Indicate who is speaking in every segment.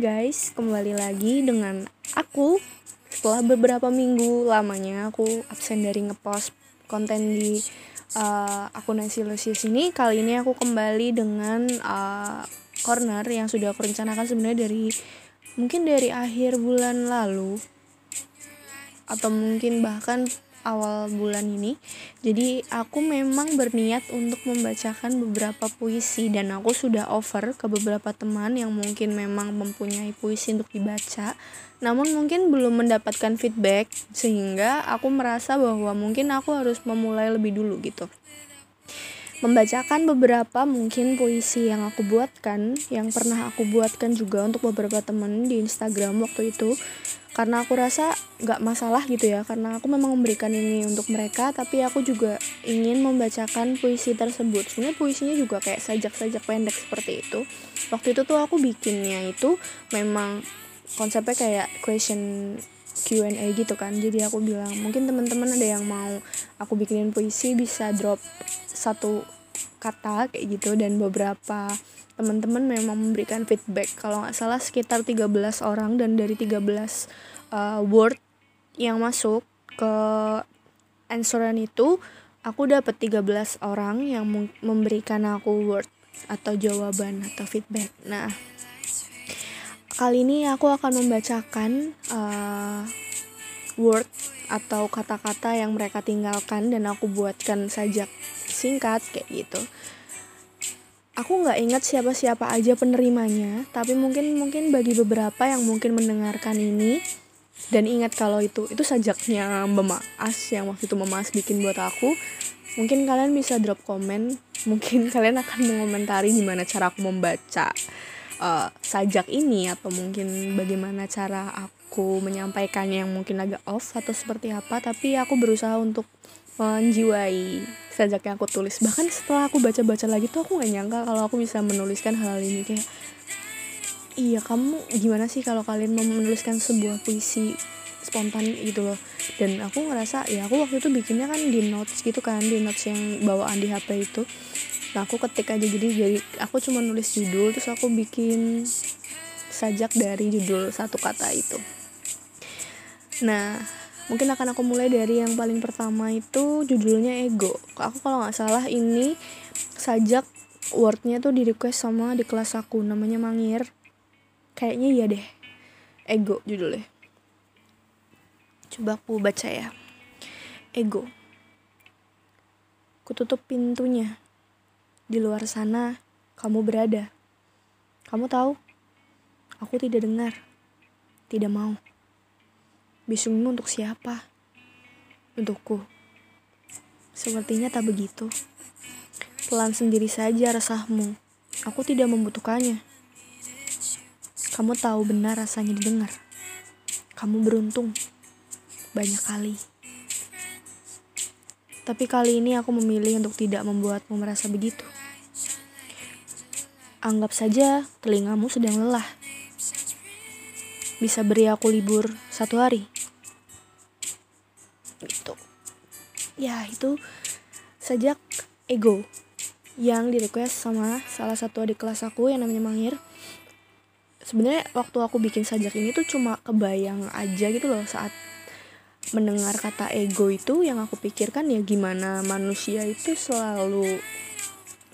Speaker 1: guys, kembali lagi dengan aku. Setelah beberapa minggu lamanya aku absen dari ngepost konten di uh, akun Lucius ini kali ini aku kembali dengan uh, corner yang sudah aku rencanakan sebenarnya dari mungkin dari akhir bulan lalu. Atau mungkin bahkan awal bulan ini. Jadi aku memang berniat untuk membacakan beberapa puisi dan aku sudah offer ke beberapa teman yang mungkin memang mempunyai puisi untuk dibaca. Namun mungkin belum mendapatkan feedback sehingga aku merasa bahwa mungkin aku harus memulai lebih dulu gitu. Membacakan beberapa mungkin puisi yang aku buatkan, yang pernah aku buatkan juga untuk beberapa teman di Instagram waktu itu. Karena aku rasa nggak masalah gitu ya karena aku memang memberikan ini untuk mereka tapi aku juga ingin membacakan puisi tersebut. Sebenarnya puisinya juga kayak sajak-sajak pendek seperti itu. Waktu itu tuh aku bikinnya itu memang konsepnya kayak question Q&A gitu kan. Jadi aku bilang mungkin teman-teman ada yang mau aku bikinin puisi bisa drop satu kata kayak gitu. Dan beberapa teman-teman memang memberikan feedback. Kalau nggak salah sekitar 13 orang dan dari 13 uh, word yang masuk ke answeran itu aku dapat 13 orang yang memberikan aku word atau jawaban atau feedback. Nah kali ini aku akan membacakan uh, word atau kata-kata yang mereka tinggalkan dan aku buatkan sajak singkat kayak gitu. Aku nggak ingat siapa-siapa aja penerimanya tapi mungkin mungkin bagi beberapa yang mungkin mendengarkan ini dan ingat kalau itu itu sajaknya Mbak yang waktu itu Mbak Maas bikin buat aku mungkin kalian bisa drop komen. Mungkin kalian akan mengomentari gimana cara aku membaca uh, sajak ini atau mungkin bagaimana cara aku menyampaikannya yang mungkin agak off atau seperti apa tapi aku berusaha untuk menjiwai sajak yang aku tulis. Bahkan setelah aku baca-baca lagi tuh aku gak nyangka kalau aku bisa menuliskan hal ini. Kayak iya kamu gimana sih kalau kalian mau menuliskan sebuah puisi spontan gitu loh? Dan aku ngerasa ya aku waktu itu bikinnya kan di notes gitu kan di notes yang bawaan di HP itu nah aku ketik aja jadi jadi aku cuma nulis judul terus aku bikin sajak dari judul satu kata itu. Nah mungkin akan aku mulai dari yang paling pertama itu judulnya ego. Aku kalau nggak salah ini sajak wordnya tuh di request sama di kelas aku namanya Mangir. Kayaknya iya deh ego judulnya. Coba aku baca ya. Ego. Kututup pintunya di luar sana kamu berada kamu tahu aku tidak dengar tidak mau Bisungmu untuk siapa? Untukku. Sepertinya tak begitu. Pelan sendiri saja resahmu. Aku tidak membutuhkannya. Kamu tahu benar rasanya didengar. Kamu beruntung. Banyak kali. Tapi kali ini aku memilih untuk tidak membuatmu merasa begitu. Anggap saja telingamu sedang lelah. Bisa beri aku libur satu hari. Gitu. Ya itu sejak ego yang di request sama salah satu adik kelas aku yang namanya Mangir. Sebenarnya waktu aku bikin sajak ini tuh cuma kebayang aja gitu loh saat mendengar kata ego itu yang aku pikirkan ya gimana manusia itu selalu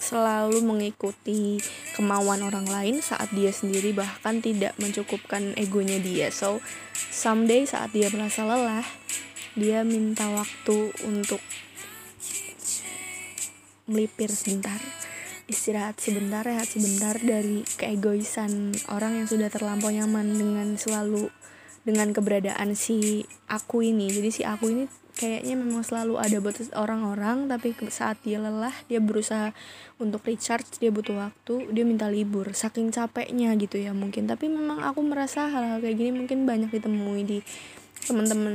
Speaker 1: selalu mengikuti kemauan orang lain saat dia sendiri bahkan tidak mencukupkan egonya dia. So someday saat dia merasa lelah dia minta waktu untuk melipir sebentar istirahat sebentar rehat sebentar dari keegoisan orang yang sudah terlampau nyaman dengan selalu dengan keberadaan si aku ini. Jadi si aku ini kayaknya memang selalu ada buat orang-orang tapi saat dia lelah dia berusaha untuk recharge dia butuh waktu dia minta libur saking capeknya gitu ya mungkin. Tapi memang aku merasa hal-hal kayak gini mungkin banyak ditemui di teman-teman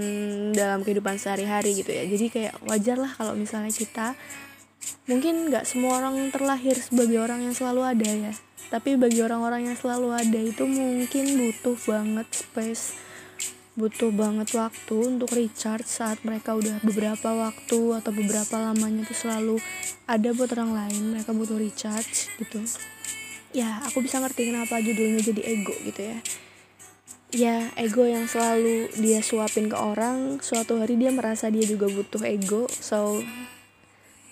Speaker 1: dalam kehidupan sehari-hari gitu ya. Jadi kayak wajar lah kalau misalnya kita mungkin nggak semua orang terlahir sebagai orang yang selalu ada ya. Tapi bagi orang-orang yang selalu ada itu mungkin butuh banget space butuh banget waktu untuk recharge saat mereka udah beberapa waktu atau beberapa lamanya tuh selalu ada buat orang lain mereka butuh recharge gitu. Ya aku bisa ngerti kenapa judulnya jadi ego gitu ya. Ya ego yang selalu dia suapin ke orang suatu hari dia merasa dia juga butuh ego so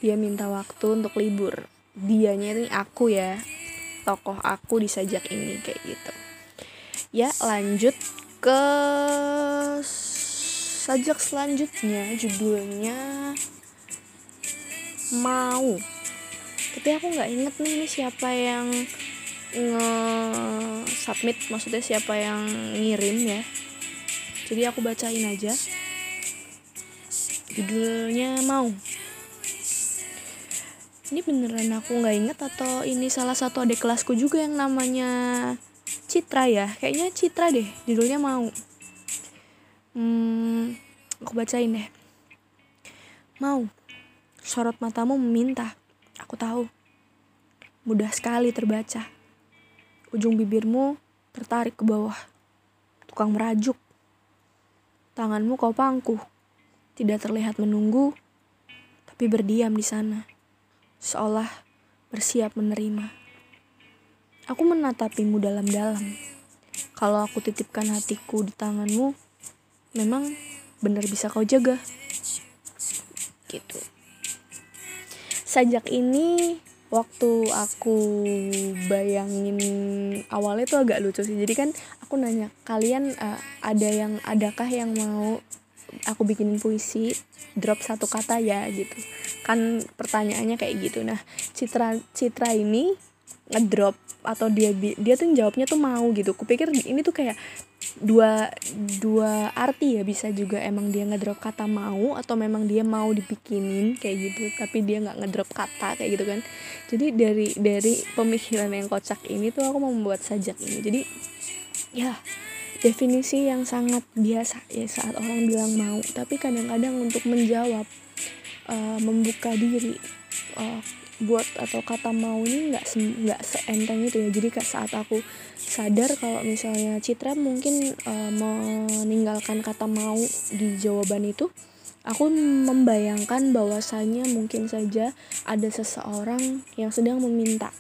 Speaker 1: dia minta waktu untuk libur. Dianya ini aku ya tokoh aku di sajak ini kayak gitu. Ya lanjut ke sajak selanjutnya judulnya mau. Tapi aku nggak inget nih ini siapa yang nge submit maksudnya siapa yang ngirim ya. Jadi aku bacain aja. Judulnya mau. Ini beneran aku nggak inget atau ini salah satu adik kelasku juga yang namanya Citra ya. Kayaknya Citra deh judulnya mau. Hmm, aku bacain deh. Mau sorot matamu meminta. Aku tahu. Mudah sekali terbaca. Ujung bibirmu tertarik ke bawah. Tukang merajuk. Tanganmu kau pangku. Tidak terlihat menunggu tapi berdiam di sana. Seolah bersiap menerima. Aku menatapimu dalam-dalam. Kalau aku titipkan hatiku di tanganmu, memang benar bisa kau jaga. Gitu. Sajak ini waktu aku bayangin awalnya tuh agak lucu sih. Jadi kan aku nanya, kalian uh, ada yang adakah yang mau aku bikinin puisi drop satu kata ya gitu kan pertanyaannya kayak gitu nah Citra Citra ini ngedrop atau dia dia tuh jawabnya tuh mau gitu. Kupikir ini tuh kayak dua dua arti ya. Bisa juga emang dia ngedrop kata mau atau memang dia mau dibikinin kayak gitu tapi dia nggak ngedrop kata kayak gitu kan. Jadi dari dari pemikiran yang kocak ini tuh aku mau membuat sajak ini. Jadi ya definisi yang sangat biasa ya saat orang bilang mau tapi kadang-kadang untuk menjawab uh, membuka diri uh, buat atau kata mau ini nggak nggak se seenteng itu ya. Jadi saat aku sadar kalau misalnya Citra mungkin uh, meninggalkan kata mau di jawaban itu aku membayangkan bahwasanya mungkin saja ada seseorang yang sedang meminta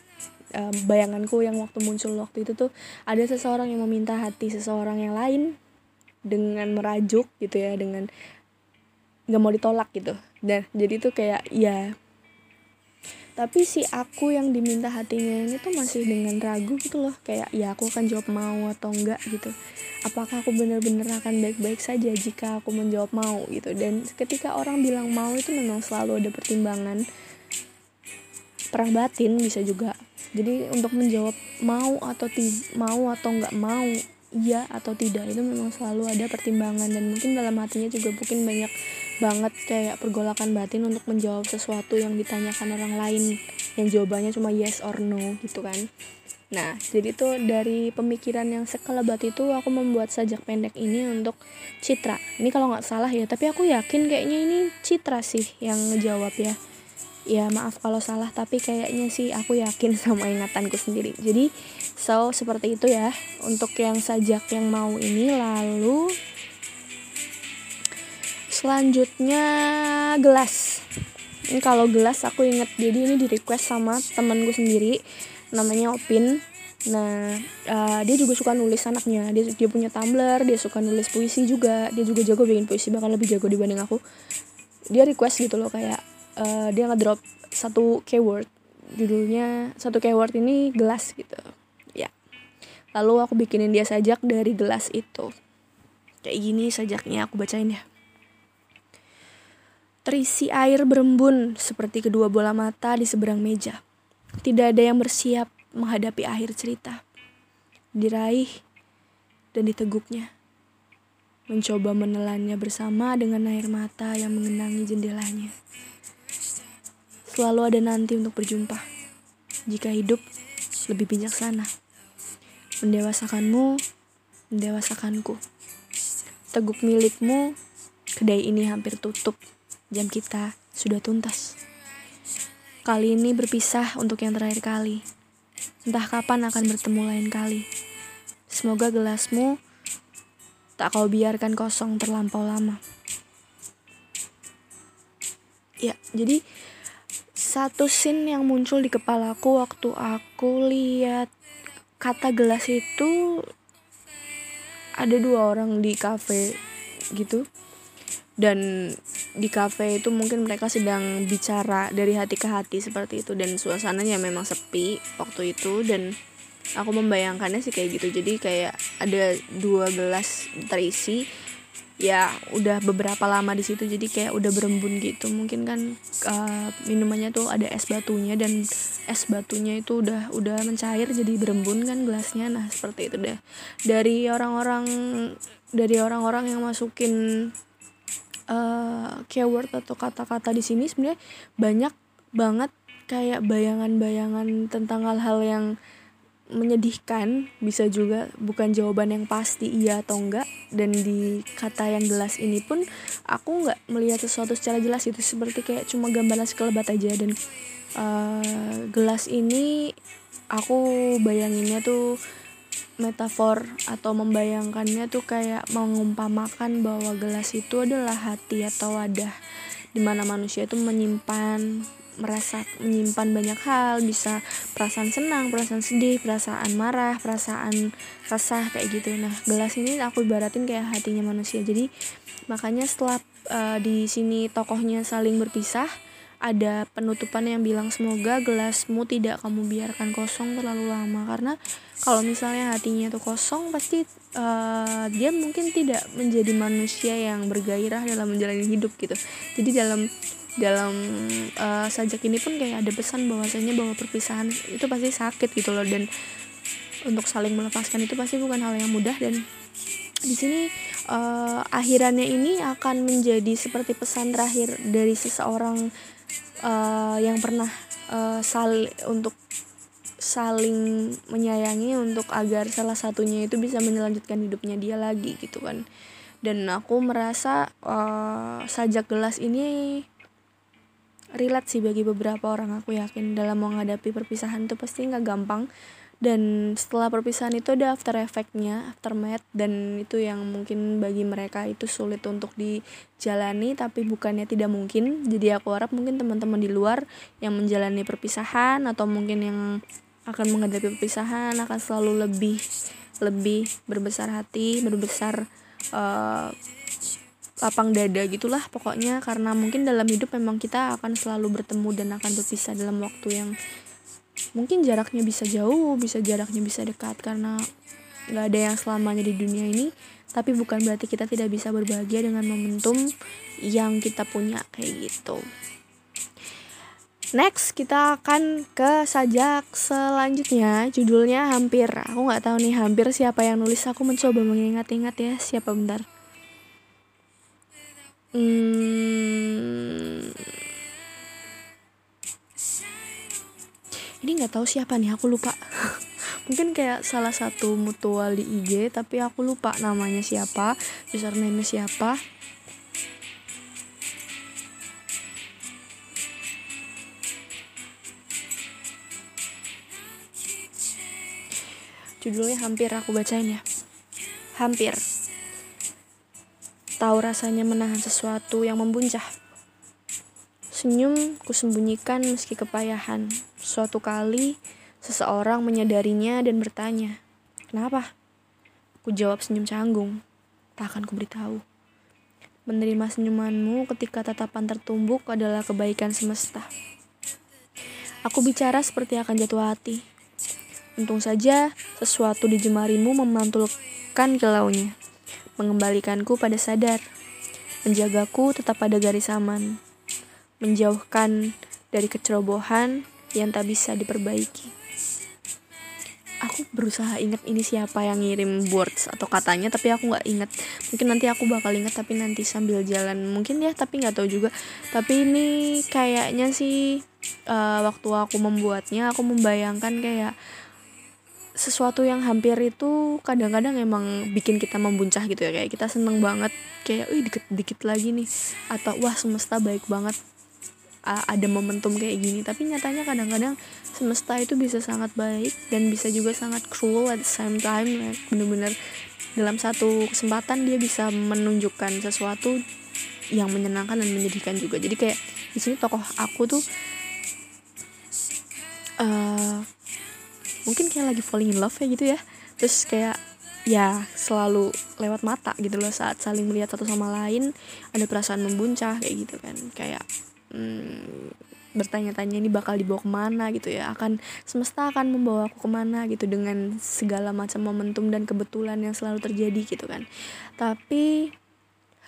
Speaker 1: um, bayanganku yang waktu muncul waktu itu tuh ada seseorang yang meminta hati seseorang yang lain dengan merajuk gitu ya dengan nggak mau ditolak gitu. Dan jadi tuh kayak ya tapi si aku yang diminta hatinya ini tuh masih dengan ragu gitu loh. Kayak ya aku akan jawab mau atau enggak gitu. Apakah aku benar-benar akan baik-baik saja jika aku menjawab mau? gitu. Dan ketika orang bilang mau itu memang selalu ada pertimbangan perang batin bisa juga. Jadi untuk menjawab mau atau ti mau atau nggak mau iya atau tidak itu memang selalu ada pertimbangan. Dan mungkin dalam hatinya juga mungkin banyak banget kayak pergolakan batin untuk menjawab sesuatu yang ditanyakan orang lain yang jawabannya cuma yes or no gitu kan. Nah jadi tuh dari pemikiran yang sekelebat itu aku membuat sajak pendek ini untuk Citra. Ini kalau nggak salah ya tapi aku yakin kayaknya ini Citra sih yang ngejawab ya. Ya maaf kalau salah tapi kayaknya sih aku yakin sama ingatanku sendiri. Jadi so seperti itu ya untuk yang sajak yang mau ini. Lalu selanjutnya gelas. Ini kalau gelas aku inget jadi ini di request sama temanku sendiri namanya Opin. Nah uh, dia juga suka nulis anaknya. Dia dia punya tumbler dia suka nulis puisi juga. Dia juga jago bikin puisi bahkan lebih jago dibanding aku. Dia request gitu loh kayak uh, dia ngedrop satu keyword. Judulnya satu keyword ini gelas gitu. Ya. Lalu aku bikinin dia sajak dari gelas itu. Kayak gini sajaknya aku bacain ya terisi air berembun seperti kedua bola mata di seberang meja tidak ada yang bersiap menghadapi akhir cerita diraih dan diteguknya mencoba menelannya bersama dengan air mata yang mengenangi jendelanya Selalu ada nanti untuk berjumpa. Jika hidup lebih bijaksana. Mendewasakanmu, mendewasakanku. Teguk milikmu, kedai ini hampir tutup. Jam kita sudah tuntas. Kali ini berpisah untuk yang terakhir kali. Entah kapan akan bertemu lain kali. Semoga gelasmu tak kau biarkan kosong terlampau lama. Ya, jadi satu scene yang muncul di kepalaku waktu aku lihat kata gelas itu ada dua orang di cafe gitu dan di cafe itu mungkin mereka sedang bicara dari hati ke hati seperti itu. Dan suasananya memang sepi waktu itu. Dan aku membayangkannya sih kayak gitu. Jadi kayak ada dua gelas terisi. Ya udah beberapa lama di situ. Jadi kayak udah berembun gitu. Mungkin kan uh, minumannya tuh ada es batunya. Dan es batunya itu udah udah mencair jadi berembun kan gelasnya. Nah seperti itu deh. Dari orang-orang dari orang-orang yang masukin uh, keyword atau kata-kata di sini sebenarnya banyak banget kayak bayangan-bayangan tentang hal-hal yang menyedihkan bisa juga bukan jawaban yang pasti iya atau enggak. Dan di kata yang jelas ini pun aku nggak melihat sesuatu secara jelas itu seperti kayak cuma gambaran sekelebat aja. Dan uh, gelas ini aku bayanginnya tuh metafor atau membayangkannya tuh kayak mengumpamakan bahwa gelas itu adalah hati atau wadah di mana manusia itu menyimpan merasa menyimpan banyak hal. Bisa perasaan senang perasaan sedih perasaan marah perasaan resah kayak gitu. Nah gelas ini aku ibaratin kayak hatinya manusia. Jadi makanya setelah uh, di sini tokohnya saling berpisah ada penutupan yang bilang semoga gelasmu tidak kamu biarkan kosong terlalu lama. Karena kalau misalnya hatinya itu kosong pasti uh, dia mungkin tidak menjadi manusia yang bergairah dalam menjalani hidup gitu. Jadi dalam dalam uh, sajak ini pun kayak ada pesan bahwasanya bahwa perpisahan itu pasti sakit gitu loh. Dan untuk saling melepaskan itu pasti bukan hal yang mudah. Dan di sini uh, akhirannya ini akan menjadi seperti pesan terakhir dari seseorang uh, yang pernah uh, sal untuk saling menyayangi untuk agar salah satunya itu bisa melanjutkan hidupnya dia lagi gitu kan. Dan aku merasa uh, sajak gelas ini relate sih bagi beberapa orang aku yakin. Dalam menghadapi perpisahan itu pasti nggak gampang dan setelah perpisahan itu ada after effectnya aftermath dan itu yang mungkin bagi mereka itu sulit untuk dijalani tapi bukannya tidak mungkin. Jadi aku harap mungkin teman-teman di luar yang menjalani perpisahan atau mungkin yang akan menghadapi perpisahan akan selalu lebih lebih berbesar hati berbesar uh, lapang dada gitulah pokoknya. Karena mungkin dalam hidup memang kita akan selalu bertemu dan akan berpisah dalam waktu yang mungkin jaraknya bisa jauh bisa jaraknya bisa dekat karena nggak ada yang selamanya di dunia ini. Tapi bukan berarti kita tidak bisa berbahagia dengan momentum yang kita punya kayak gitu. Next kita akan ke sajak selanjutnya. Judulnya hampir. Aku nggak tahu nih hampir siapa yang nulis. Aku mencoba mengingat-ingat ya. Siapa bentar? Hmm, ini nggak tahu siapa nih aku lupa mungkin kayak salah satu mutual di IG tapi aku lupa namanya siapa username siapa judulnya hampir aku bacain ya hampir tahu rasanya menahan sesuatu yang membuncah. Senyum kusembunyikan meski kepayahan. Suatu kali, seseorang menyadarinya dan bertanya, Kenapa? Ku jawab senyum canggung. Tak akan kuberitahu. Menerima senyumanmu ketika tatapan tertumbuk adalah kebaikan semesta. Aku bicara seperti akan jatuh hati. Untung saja sesuatu di jemarimu memantulkan kilaunya mengembalikanku pada sadar, menjagaku tetap pada garis aman, menjauhkan dari kecerobohan yang tak bisa diperbaiki. Aku berusaha ingat ini siapa yang ngirim words atau katanya, tapi aku nggak ingat. Mungkin nanti aku bakal ingat, tapi nanti sambil jalan. Mungkin ya, tapi nggak tahu juga. Tapi ini kayaknya sih uh, waktu aku membuatnya, aku membayangkan kayak sesuatu yang hampir itu kadang-kadang emang bikin kita membuncah gitu ya kayak kita seneng banget kayak wih dikit-dikit lagi nih atau wah semesta baik banget ada momentum kayak gini. Tapi nyatanya kadang-kadang semesta itu bisa sangat baik dan bisa juga sangat cruel at the same time ya. bener-bener dalam satu kesempatan dia bisa menunjukkan sesuatu yang menyenangkan dan menyedihkan juga. Jadi kayak di sini tokoh aku tuh uh, mungkin kayak lagi falling in love ya gitu ya. Terus kayak ya selalu lewat mata gitu loh saat saling melihat satu sama lain ada perasaan membuncah kayak gitu kan. Kayak hmm, bertanya-tanya ini bakal dibawa ke mana gitu ya. Akan semesta akan membawa aku ke mana gitu dengan segala macam momentum dan kebetulan yang selalu terjadi gitu kan. Tapi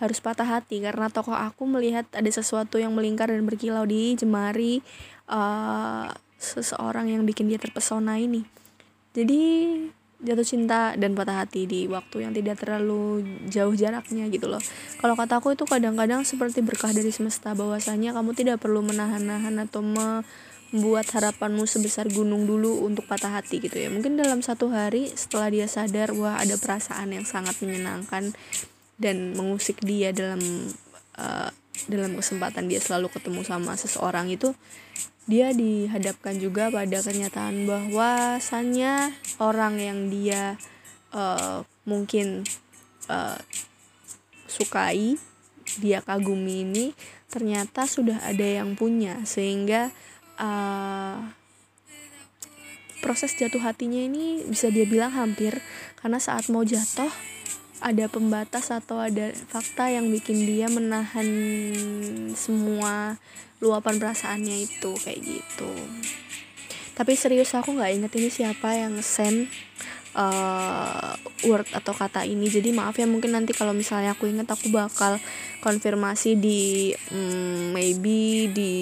Speaker 1: harus patah hati karena tokoh aku melihat ada sesuatu yang melingkar dan berkilau di jemari uh, seseorang yang bikin dia terpesona ini. Jadi jatuh cinta dan patah hati di waktu yang tidak terlalu jauh jaraknya gitu loh. Kalau kataku itu kadang-kadang seperti berkah dari semesta bahwasanya kamu tidak perlu menahan-nahan atau membuat harapanmu sebesar gunung dulu untuk patah hati gitu ya. Mungkin dalam satu hari setelah dia sadar wah ada perasaan yang sangat menyenangkan dan mengusik dia dalam uh, dalam kesempatan dia selalu ketemu sama seseorang itu dia dihadapkan juga pada kenyataan bahwasannya orang yang dia uh, mungkin uh, sukai dia kagumi ini ternyata sudah ada yang punya. Sehingga uh, proses jatuh hatinya ini bisa dia bilang hampir karena saat mau jatuh ada pembatas atau ada fakta yang bikin dia menahan semua luapan perasaannya itu kayak gitu. Tapi serius aku nggak inget ini siapa yang send uh, word atau kata ini. Jadi maaf ya mungkin nanti kalau misalnya aku inget aku bakal konfirmasi di um, maybe di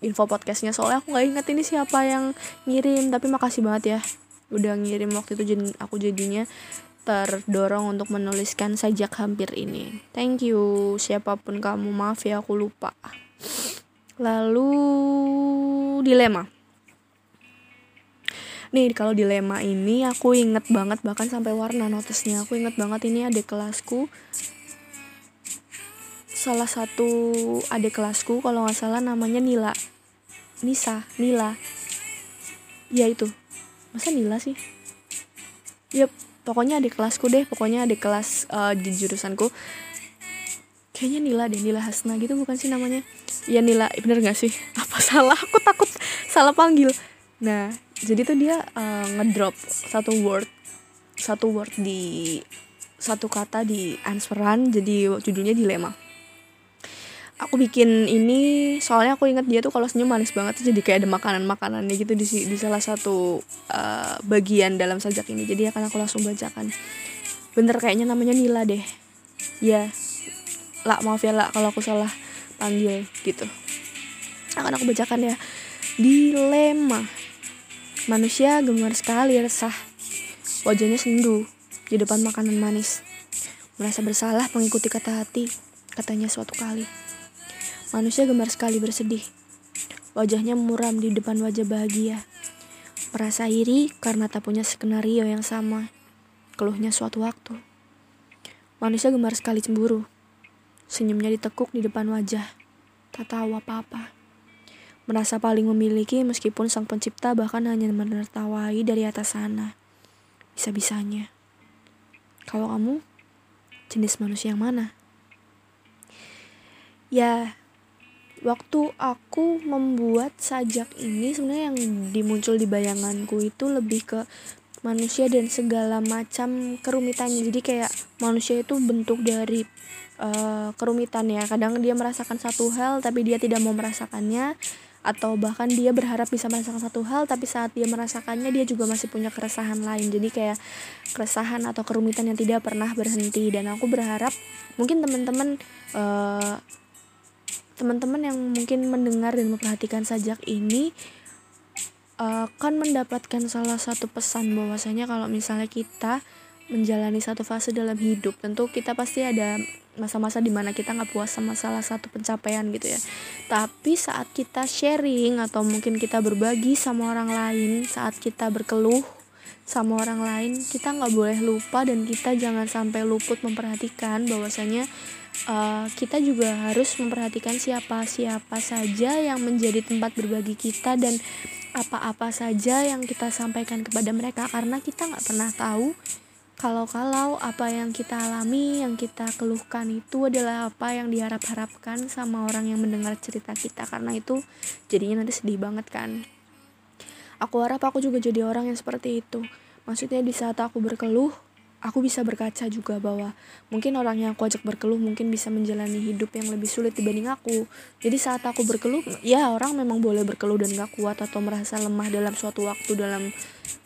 Speaker 1: info podcastnya. Soalnya aku nggak inget ini siapa yang ngirim tapi makasih banget ya udah ngirim waktu itu aku jadinya terdorong untuk menuliskan sajak hampir ini. Thank you. Siapa pun kamu, maaf ya aku lupa. Lalu dilema. Nih kalau dilema ini aku inget banget bahkan sampai warna notesnya aku inget banget ini adik kelasku. Salah satu adik kelasku kalau nggak salah namanya Nila. Nisa Nila. Ya itu. Masa Nila sih? Yep, pokoknya di kelasku deh pokoknya di kelas uh, di jurusanku. Kayaknya Nila deh Nila Hasna gitu bukan sih namanya? Ya Nila bener gak sih? Apa salah? Aku takut salah panggil. Nah jadi tuh dia uh, ngedrop satu word satu word di satu kata di answeran jadi judulnya dilema aku bikin ini soalnya aku ingat dia tuh kalau senyum manis banget jadi kayak ada makanan makanannya gitu di di salah satu uh, bagian dalam sajak ini. Jadi akan aku langsung bacakan. Bener kayaknya namanya Nila deh. Ya lah maaf ya lah kalau aku salah panggil gitu. Akan aku bacakan ya. Dilema. Manusia gemar sekali resah. Wajahnya sendu di depan makanan manis. Merasa bersalah mengikuti kata hati katanya suatu kali Manusia gemar sekali bersedih. Wajahnya muram di depan wajah bahagia. Merasa iri karena tak punya skenario yang sama. Keluhnya suatu waktu. Manusia gemar sekali cemburu. Senyumnya ditekuk di depan wajah. Tak tahu apa-apa. Merasa paling memiliki meskipun sang pencipta bahkan hanya menertawai dari atas sana. Bisa-bisanya. Kalau kamu, jenis manusia yang mana? Ya, waktu aku membuat sajak ini sebenarnya yang dimuncul di bayanganku itu lebih ke manusia dan segala macam kerumitannya. Jadi kayak manusia itu bentuk dari uh, kerumitan ya. Kadang dia merasakan satu hal tapi dia tidak mau merasakannya. Atau bahkan dia berharap bisa merasakan satu hal tapi saat dia merasakannya dia juga masih punya keresahan lain. Jadi kayak keresahan atau kerumitan yang tidak pernah berhenti. Dan aku berharap mungkin teman-teman uh, teman-teman yang mungkin mendengar dan memperhatikan sajak ini akan mendapatkan salah satu pesan bahwasanya kalau misalnya kita menjalani satu fase dalam hidup tentu kita pasti ada masa-masa di mana kita nggak puas sama salah satu pencapaian gitu ya. Tapi saat kita sharing atau mungkin kita berbagi sama orang lain saat kita berkeluh sama orang lain kita nggak boleh lupa dan kita jangan sampai luput memperhatikan bahwasanya uh, kita juga harus memperhatikan siapa siapa saja yang menjadi tempat berbagi kita dan apa-apa saja yang kita sampaikan kepada mereka. Karena kita nggak pernah tahu kalau-kalau apa yang kita alami, yang kita keluhkan itu adalah apa yang diharap-harapkan sama orang yang mendengar cerita kita. Karena itu jadinya nanti sedih banget kan. aku harap aku juga jadi orang yang seperti itu. Maksudnya di saat aku berkeluh aku bisa berkaca juga bahwa mungkin orang yang aku ajak berkeluh mungkin bisa menjalani hidup yang lebih sulit dibanding aku. Jadi saat aku berkeluh ya orang memang boleh berkeluh dan gak kuat atau merasa lemah dalam suatu waktu dalam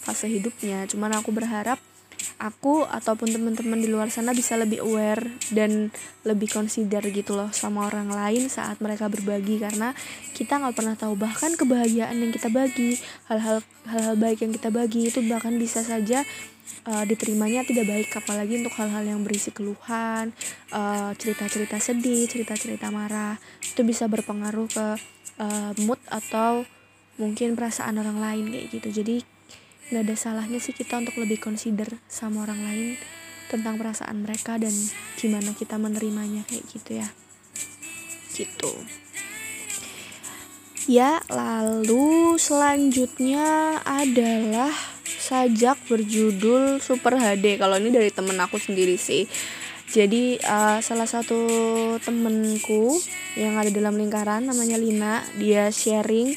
Speaker 1: fase hidupnya. Cuman aku berharap aku ataupun teman-teman di luar sana bisa lebih aware dan lebih consider gitu loh sama orang lain saat mereka berbagi. Karena kita nggak pernah tahu bahkan kebahagiaan yang kita bagi hal-hal hal-hal baik yang kita bagi itu bahkan bisa saja uh, diterimanya tidak baik. Apalagi untuk hal-hal yang berisi keluhan cerita cerita-cerita sedih cerita-cerita marah itu bisa berpengaruh ke uh, mood atau mungkin perasaan orang lain kayak gitu. Jadi nggak ada salahnya sih kita untuk lebih consider sama orang lain tentang perasaan mereka dan gimana kita menerimanya kayak gitu ya. Gitu. Ya lalu selanjutnya adalah sajak berjudul Super HD kalau ini dari temen aku sendiri sih. Jadi uh, salah satu temenku yang ada dalam lingkaran namanya Lina dia sharing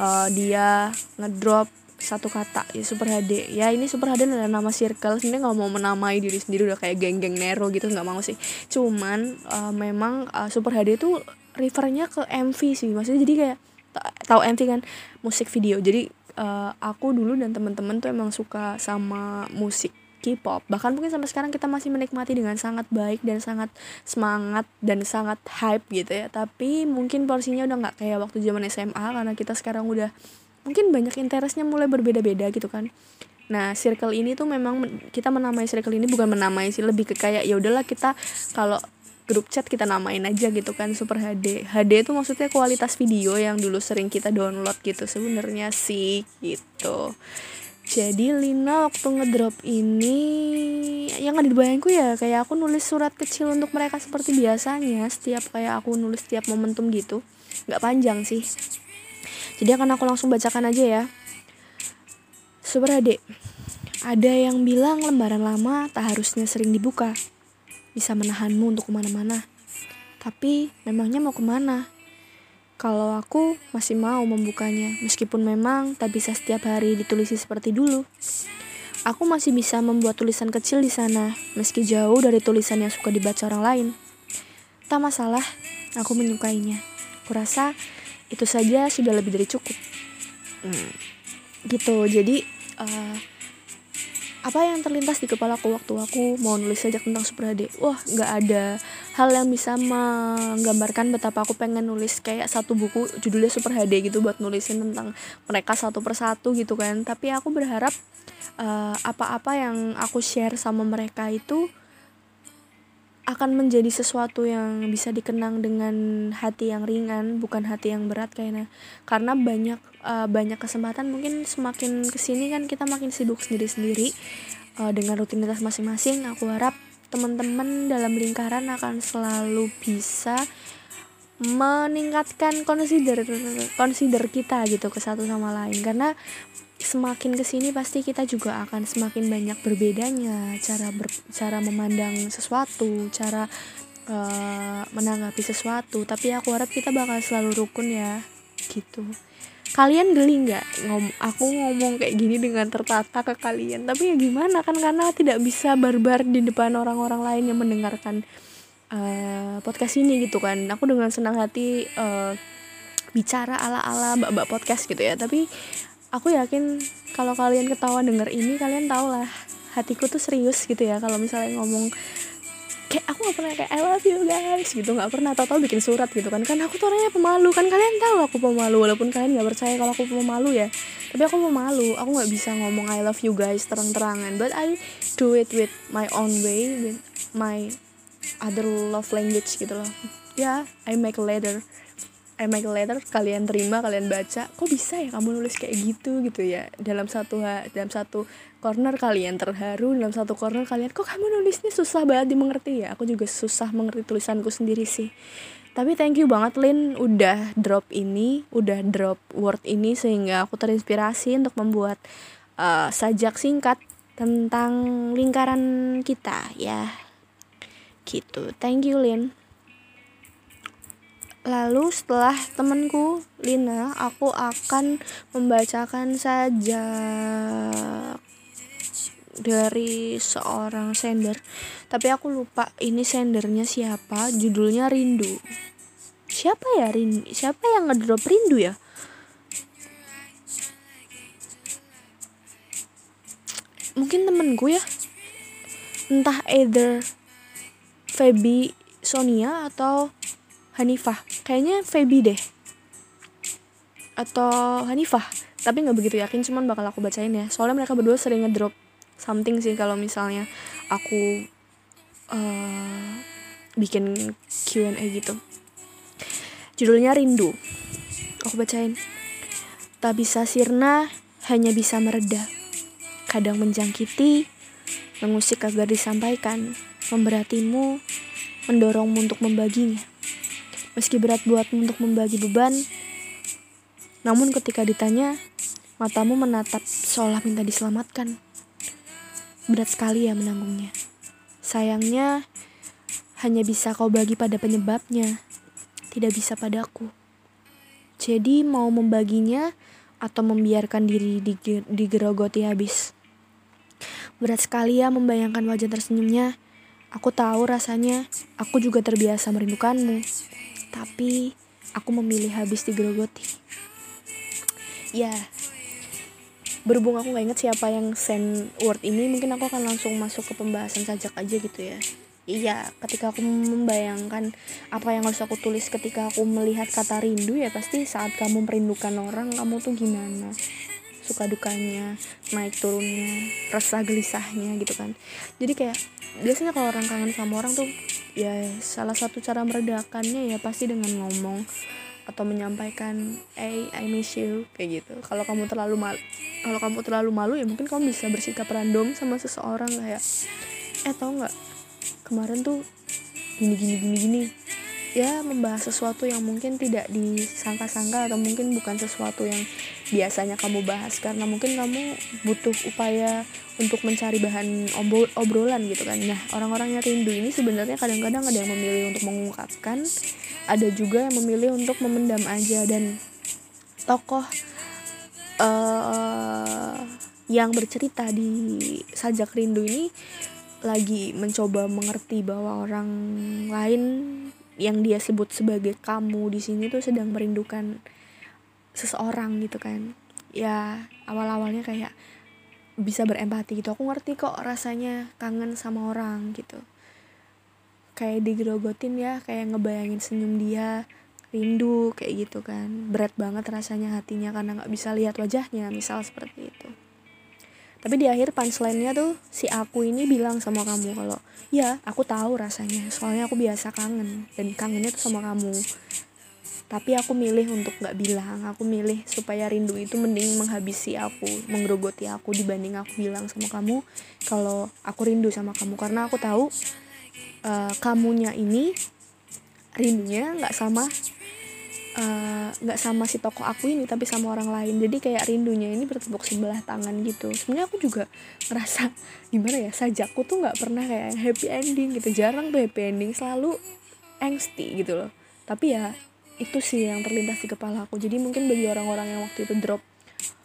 Speaker 1: uh, dia ngedrop satu kata ya Super HD ya ini Super HD adalah nama circle. Sebenarnya nggak mau menamai diri sendiri udah kayak geng-geng Nero gitu nggak mau sih. Cuman uh, memang uh, Super HD itu refernya ke MV sih. Maksudnya jadi kayak tahu MV kan? Musik video. Jadi uh, aku dulu dan teman-teman tuh emang suka sama musik K-pop. Bahkan mungkin sampai sekarang kita masih menikmati dengan sangat baik dan sangat semangat dan sangat hype gitu ya. Tapi mungkin porsinya udah nggak kayak waktu zaman SMA karena kita sekarang udah mungkin banyak interestnya mulai berbeda-beda gitu kan. Nah circle ini tuh memang kita menamai circle ini bukan menamai sih lebih ke kayak ya udahlah kita kalau grup chat kita namain aja gitu kan super HD HD itu maksudnya kualitas video yang dulu sering kita download gitu sebenarnya sih gitu. Jadi Lina waktu ngedrop ini yang ada di bayangku ya kayak aku nulis surat kecil untuk mereka seperti biasanya setiap kayak aku nulis setiap momentum gitu. Nggak panjang sih jadi akan aku langsung bacakan aja ya. Super adik, ada yang bilang lembaran lama tak harusnya sering dibuka. Bisa menahanmu untuk ke mana-mana. Tapi memangnya mau ke mana? Kalau aku masih mau membukanya, meskipun memang tak bisa setiap hari ditulisi seperti dulu. Aku masih bisa membuat tulisan kecil di sana, meski jauh dari tulisan yang suka dibaca orang lain. Tak masalah, aku menyukainya. Kurasa itu saja sudah lebih dari cukup. Hmm. gitu. Jadi uh, apa yang terlintas di kepala aku waktu aku mau nulis saja tentang Suprade wah nggak ada hal yang bisa menggambarkan betapa aku pengen nulis kayak satu buku judulnya Super HD gitu buat nulisin tentang mereka satu persatu gitu kan. Tapi aku berharap eh, apa-apa uh, yang aku share sama mereka itu akan menjadi sesuatu yang bisa dikenang dengan hati yang ringan bukan hati yang berat kayaknya karena banyak uh, banyak kesempatan mungkin semakin ke sini kan kita makin sibuk sendiri sendiri uh, dengan rutinitas masing-masing. Aku harap teman-teman dalam lingkaran akan selalu bisa meningkatkan consider consider kita gitu ke satu sama lain. Karena semakin ke sini pasti kita juga akan semakin banyak berbedanya. Cara ber, cara memandang sesuatu cara uh, menanggapi sesuatu. Tapi aku harap kita bakal selalu rukun ya gitu. Kalian geli nggak? Ngom aku ngomong kayak gini dengan tertata ke kalian. Tapi ya gimana kan karena tidak bisa barbar di depan orang-orang lain yang mendengarkan uh, podcast ini gitu kan. Aku dengan senang hati uh, bicara ala-ala mbak-mbak podcast gitu ya. Tapi aku yakin kalau kalian ketawa denger ini kalian tau lah hatiku tuh serius gitu ya. Kalau misalnya ngomong kayak aku gak pernah kayak I love you guys gitu. Nggak pernah tau tau bikin surat gitu kan. Kan aku tuh orangnya pemalu kan. Kalian tahu aku pemalu walaupun kalian nggak percaya kalau aku pemalu ya. Tapi aku pemalu. Aku nggak bisa ngomong I love you guys terang-terangan. But I do it with my own way with my other love language gitu loh. Ya yeah, I make a letter I make letter kalian terima kalian baca. Kok bisa ya kamu nulis kayak gitu gitu ya? Dalam satu dalam satu corner kalian terharu dalam satu corner kalian kok kamu nulisnya susah banget dimengerti? Ya aku juga susah mengerti tulisanku sendiri sih. Tapi thank you banget Lin udah drop ini udah drop word ini sehingga aku terinspirasi untuk membuat uh, sajak singkat tentang lingkaran kita ya. Gitu. Thank you Lin Lalu setelah temanku Lina, aku akan membacakan saja dari seorang sender. Tapi aku lupa ini sendernya siapa, judulnya Rindu. Siapa ya Rindu? Siapa yang ngedrop Rindu ya? Mungkin temenku ya. Entah either Feby Sonia atau Hanifah. Kayaknya Feby deh. Atau Hanifah. Tapi nggak begitu yakin cuman bakal aku bacain ya. Soalnya mereka berdua sering ngedrop something sih kalau misalnya aku uh, bikin Q&A gitu. Judulnya rindu. Aku bacain. Tak bisa sirna hanya bisa mereda. Kadang menjangkiti mengusik agar disampaikan. Memberatimu mendorongmu untuk membaginya Meski berat buatmu untuk membagi beban, namun ketika ditanya, matamu menatap seolah minta diselamatkan. Berat sekali ya menanggungnya. Sayangnya, hanya bisa kau bagi pada penyebabnya, tidak bisa padaku. Jadi mau membaginya atau membiarkan diri digerogoti habis. Berat sekali ya membayangkan wajah tersenyumnya. Aku tahu rasanya, aku juga terbiasa merindukanmu tapi aku memilih habis digerogoti. Ya berhubung aku gak inget siapa yang send word ini mungkin aku akan langsung masuk ke pembahasan sajak aja gitu ya. Iya ketika aku membayangkan apa yang harus aku tulis ketika aku melihat kata rindu ya pasti saat kamu merindukan orang kamu tuh gimana suka dukanya naik turunnya resah gelisahnya gitu kan. Jadi kayak biasanya kalau orang kangen sama orang tuh ya salah satu cara meredakannya ya pasti dengan ngomong atau menyampaikan hey I miss you kayak gitu. Kalau kamu terlalu malu kalau kamu terlalu malu ya mungkin kamu bisa bersikap random sama seseorang kayak eh tau nggak kemarin tuh gini gini gini gini ya membahas sesuatu yang mungkin tidak disangka-sangka atau mungkin bukan sesuatu yang biasanya kamu bahas karena mungkin kamu butuh upaya untuk mencari bahan obrolan gitu kan. Nah orang-orang yang rindu ini sebenarnya kadang-kadang ada yang memilih untuk mengungkapkan ada juga yang memilih untuk memendam aja dan tokoh uh, yang bercerita di sajak rindu ini lagi mencoba mengerti bahwa orang lain yang dia sebut sebagai kamu di sini tuh sedang merindukan seseorang gitu kan. Ya awal-awalnya kayak bisa berempati gitu. Aku ngerti kok rasanya kangen sama orang gitu. Kayak digerogotin ya kayak ngebayangin senyum dia rindu kayak gitu kan. Berat banget rasanya hatinya karena nggak bisa lihat wajahnya misal seperti itu tapi di akhir punchline-nya tuh si aku ini bilang sama kamu kalau ya aku tahu rasanya soalnya aku biasa kangen dan kangennya tuh sama kamu. Tapi aku milih untuk nggak bilang aku milih supaya rindu itu mending menghabisi aku menggerogoti aku dibanding aku bilang sama kamu kalau aku rindu sama kamu. Karena aku tahu uh, kamunya ini rindunya nggak sama nggak uh, sama si tokoh aku ini tapi sama orang lain. Jadi kayak rindunya ini bertepuk sebelah tangan gitu. Sebenarnya aku juga ngerasa gimana ya sajakku tuh nggak pernah kayak happy ending gitu. Jarang tuh happy ending selalu angsty gitu loh. Tapi ya itu sih yang terlintas di kepala aku. Jadi mungkin bagi orang-orang yang waktu itu drop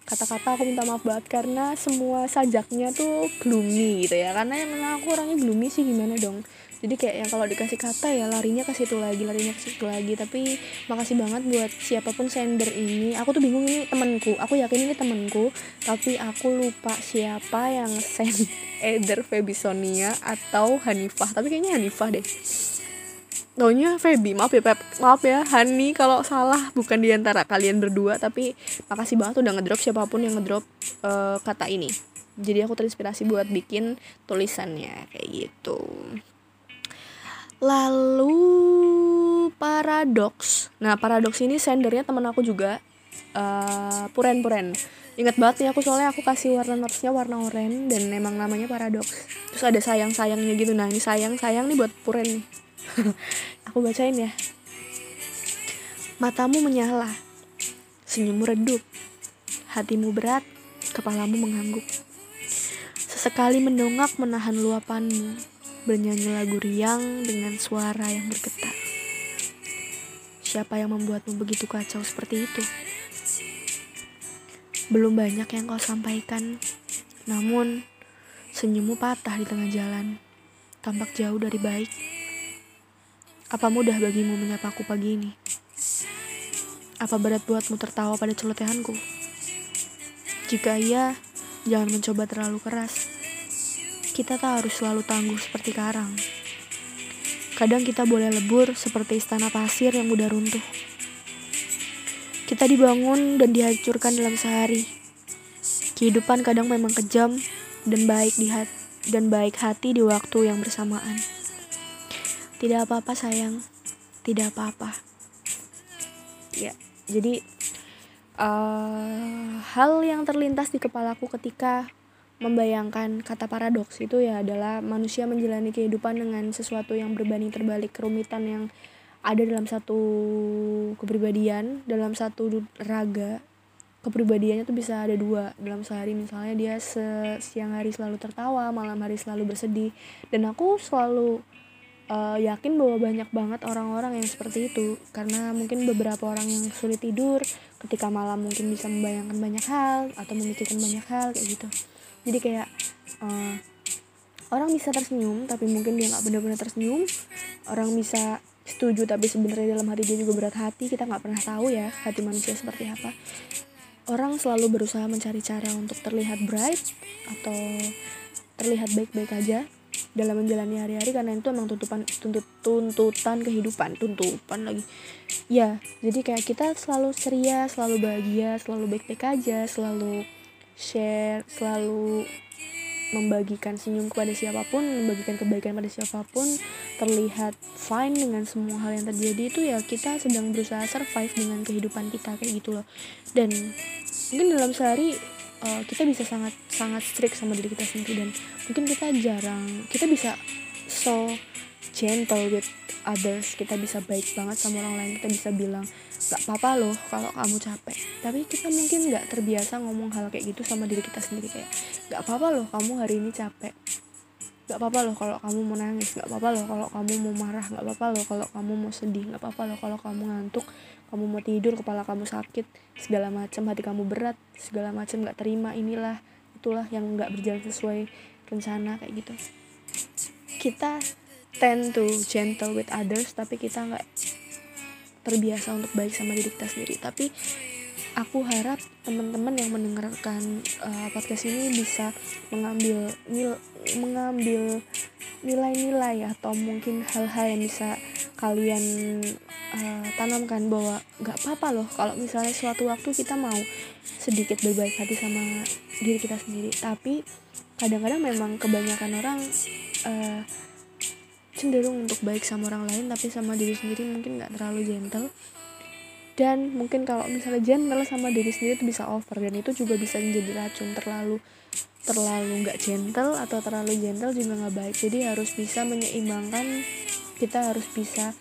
Speaker 1: kata-kata aku minta maaf banget karena semua sajaknya tuh gloomy gitu ya. Karena emang aku orangnya gloomy sih gimana dong jadi kayak yang kalau dikasih kata ya larinya ke situ lagi larinya ke situ lagi. Tapi makasih banget buat siapa pun sender ini. Aku tuh bingung ini temenku aku yakin ini temenku tapi aku lupa siapa yang send either Feby Sonia atau Hanifah. Tapi kayaknya Hanifah deh. Taunya Feby, maaf ya Pep, maaf ya Hani kalau salah. Bukan di antara kalian berdua Tapi makasih banget udah ngedrop siapa pun yang ngedrop uh, kata ini. Jadi aku terinspirasi buat bikin tulisannya kayak gitu lalu paradox nah paradox ini sendernya temen aku juga. Uh, puren puren ingat banget nih aku soalnya aku kasih warna notesnya warna oranye dan emang namanya paradox terus ada sayang sayangnya gitu. Nah ini sayang sayang nih buat puren. Nih aku bacain ya. Matamu menyala. Senyummu redup. Hatimu berat. Kepalamu mengangguk. Sesekali mendongak menahan luapanmu bernyanyi lagu riang dengan suara yang bergetar. siapa yang membuatmu begitu kacau seperti itu? Belum banyak yang kau sampaikan, namun senyummu patah di tengah jalan, tampak jauh dari baik. Apa mudah bagimu menyapaku pagi ini? Apa berat buatmu tertawa pada celotehanku? Jika iya, jangan mencoba terlalu keras. Kita tak harus selalu tangguh seperti karang. Kadang kita boleh lebur seperti istana pasir yang mudah runtuh. Kita dibangun dan dihancurkan dalam sehari. Kehidupan kadang memang kejam dan baik di hati dan baik hati di waktu yang bersamaan. Tidak apa-apa sayang, tidak apa-apa. Ya, jadi uh, hal yang terlintas di kepalaku ketika membayangkan kata paradoks itu ya adalah manusia menjalani kehidupan dengan sesuatu yang berbanding terbalik kerumitan yang ada dalam satu kepribadian dalam satu raga. Kepribadiannya tuh bisa ada dua dalam sehari misalnya dia se siang hari selalu tertawa malam hari selalu bersedih. Dan aku selalu uh, yakin bahwa banyak banget orang-orang yang seperti itu. Karena mungkin beberapa orang yang sulit tidur ketika malam mungkin bisa membayangkan banyak hal atau memikirkan banyak hal kayak gitu jadi kayak uh, orang bisa tersenyum tapi mungkin dia nggak benar-benar tersenyum. Orang bisa setuju tapi sebenarnya dalam hati dia juga berat hati. Kita nggak pernah tahu ya hati manusia seperti apa. Orang selalu berusaha mencari cara untuk terlihat bright atau terlihat baik-baik aja dalam menjalani hari-hari karena itu emang tuntutan tuntut tuntutan kehidupan tuntutan lagi. Ya jadi kayak kita selalu ceria selalu bahagia selalu baik-baik aja selalu share selalu membagikan senyum kepada siapa pun, membagikan kebaikan pada siapa pun, terlihat fine dengan semua hal yang terjadi itu ya kita sedang berusaha survive dengan kehidupan kita kayak gitu loh. Dan mungkin dalam sehari uh, kita bisa sangat sangat strict sama diri kita sendiri dan mungkin kita jarang kita bisa so gentle with others kita bisa baik banget sama orang lain kita bisa bilang gak apa-apa loh kalau kamu capek. Tapi kita mungkin nggak terbiasa ngomong hal kayak gitu sama diri kita sendiri kayak gak apa-apa loh kamu hari ini capek. Gak apa-apa loh kalau kamu mau nangis gak apa-apa loh kalau kamu mau marah gak apa-apa loh kalau kamu mau sedih gak apa-apa loh kalau kamu ngantuk kamu mau tidur kepala kamu sakit segala macam hati kamu berat segala macam gak terima inilah itulah yang nggak berjalan sesuai rencana kayak gitu. Kita tend to gentle with others tapi kita nggak terbiasa untuk baik sama diri kita sendiri. Tapi aku harap teman-teman yang mendengarkan uh, podcast ini bisa mengambil nil mengambil nilai-nilai atau mungkin hal-hal yang bisa kalian uh, tanamkan bahwa nggak apa-apa loh kalau misalnya suatu waktu kita mau sedikit berbaik hati sama diri kita sendiri. Tapi kadang-kadang memang kebanyakan orang uh, cenderung untuk baik sama orang lain tapi sama diri sendiri mungkin nggak terlalu gentle. Dan mungkin kalau misalnya gentle sama diri sendiri itu bisa over dan itu juga bisa menjadi racun. Terlalu terlalu nggak gentle atau terlalu gentle juga nggak baik. Jadi harus bisa menyeimbangkan kita harus bisa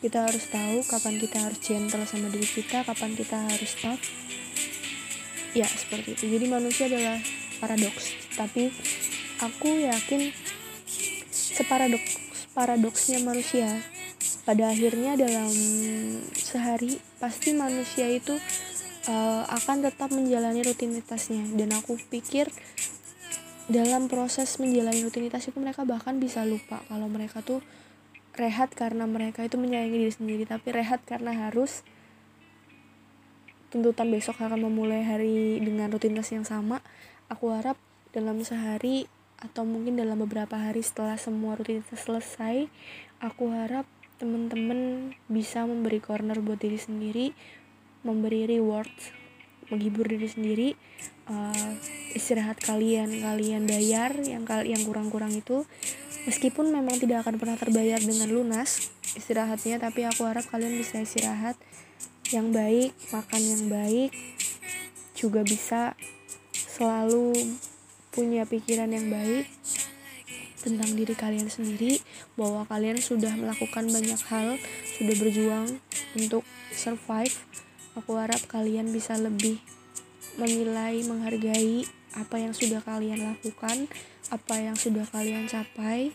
Speaker 1: kita harus tahu kapan kita harus gentle sama diri kita kapan kita harus tough. Ya seperti itu. Jadi manusia adalah paradoks. Tapi aku yakin separadoks paradoksnya manusia. Pada akhirnya dalam sehari pasti manusia itu uh, akan tetap menjalani rutinitasnya. Dan aku pikir dalam proses menjalani rutinitas itu mereka bahkan bisa lupa kalau mereka tuh rehat karena mereka itu menyayangi diri sendiri. Tapi rehat karena harus tuntutan besok akan memulai hari dengan rutinitas yang sama. Aku harap dalam sehari atau mungkin dalam beberapa hari setelah semua rutinitas selesai aku harap teman-teman bisa memberi corner buat diri sendiri memberi reward menghibur diri sendiri uh, istirahat kalian kalian bayar yang kal yang kurang-kurang itu. Meskipun memang tidak akan pernah terbayar dengan lunas istirahatnya tapi aku harap kalian bisa istirahat yang baik makan yang baik juga bisa selalu punya pikiran yang baik tentang diri kalian sendiri bahwa kalian sudah melakukan banyak hal sudah berjuang untuk survive aku harap kalian bisa lebih menilai menghargai apa yang sudah kalian lakukan apa yang sudah kalian capai.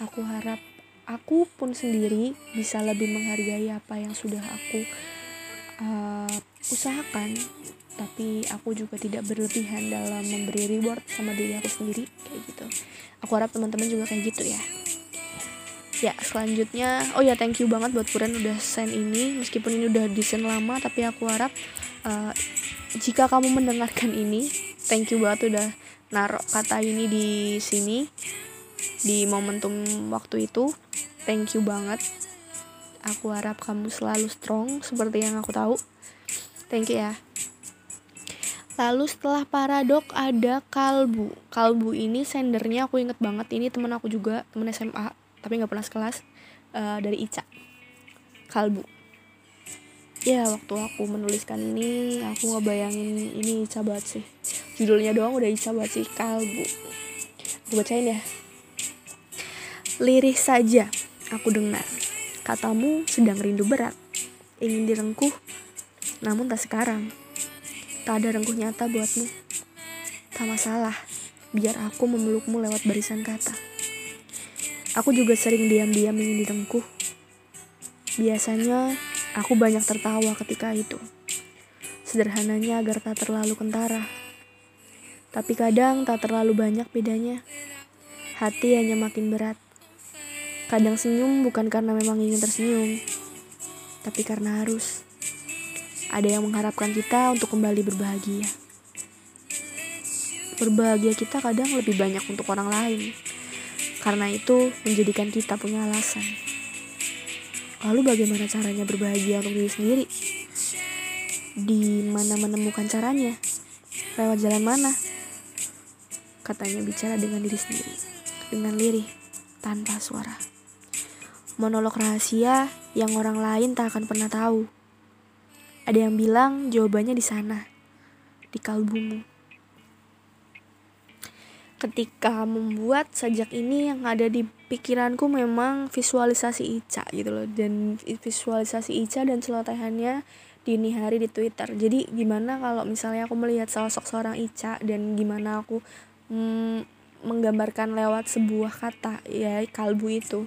Speaker 1: Aku harap aku pun sendiri bisa lebih menghargai apa yang sudah aku uh, usahakan tapi aku juga tidak berlebihan dalam memberi reward sama diri aku sendiri kayak gitu. Aku harap teman-teman juga kayak gitu ya. Ya selanjutnya oh ya thank you banget buat Puren udah send ini. Meskipun ini udah desain lama tapi aku harap uh, jika kamu mendengarkan ini thank you banget udah naruh kata ini di sini di momentum waktu itu. Thank you banget. Aku harap kamu selalu strong seperti yang aku tahu. Thank you ya Lalu setelah paradok ada kalbu. Kalbu ini sendernya aku inget banget. Ini temen aku juga, temen SMA, tapi nggak pernah sekelas uh, dari Ica. Kalbu. Ya waktu aku menuliskan ini, aku ngebayangin ini Ica banget sih. Judulnya doang udah Ica banget sih, kalbu. Aku bacain ya. Lirih saja, aku dengar. Katamu sedang rindu berat, ingin direngkuh, namun tak sekarang Tak ada rengkuh nyata buatmu. Tak masalah, biar aku memelukmu lewat barisan kata. Aku juga sering diam-diam ingin direngkuh. Biasanya, aku banyak tertawa ketika itu. Sederhananya agar tak terlalu kentara. Tapi kadang tak terlalu banyak bedanya. Hati hanya makin berat. Kadang senyum bukan karena memang ingin tersenyum, tapi karena harus. Ada yang mengharapkan kita untuk kembali berbahagia. Berbahagia kita kadang lebih banyak untuk orang lain. Karena itu menjadikan kita punya alasan. Lalu bagaimana caranya berbahagia untuk diri sendiri? Di mana menemukan caranya? Lewat jalan mana? Katanya bicara dengan diri sendiri, dengan lirih, tanpa suara. Monolog rahasia yang orang lain tak akan pernah tahu. Ada yang bilang jawabannya di sana, di kalbumu. Ketika membuat sajak ini yang ada di pikiranku memang visualisasi Ica gitu loh dan visualisasi Ica dan celotehannya dini hari di Twitter. Jadi gimana kalau misalnya aku melihat sosok seorang Ica dan gimana aku mm, menggambarkan lewat sebuah kata ya kalbu itu.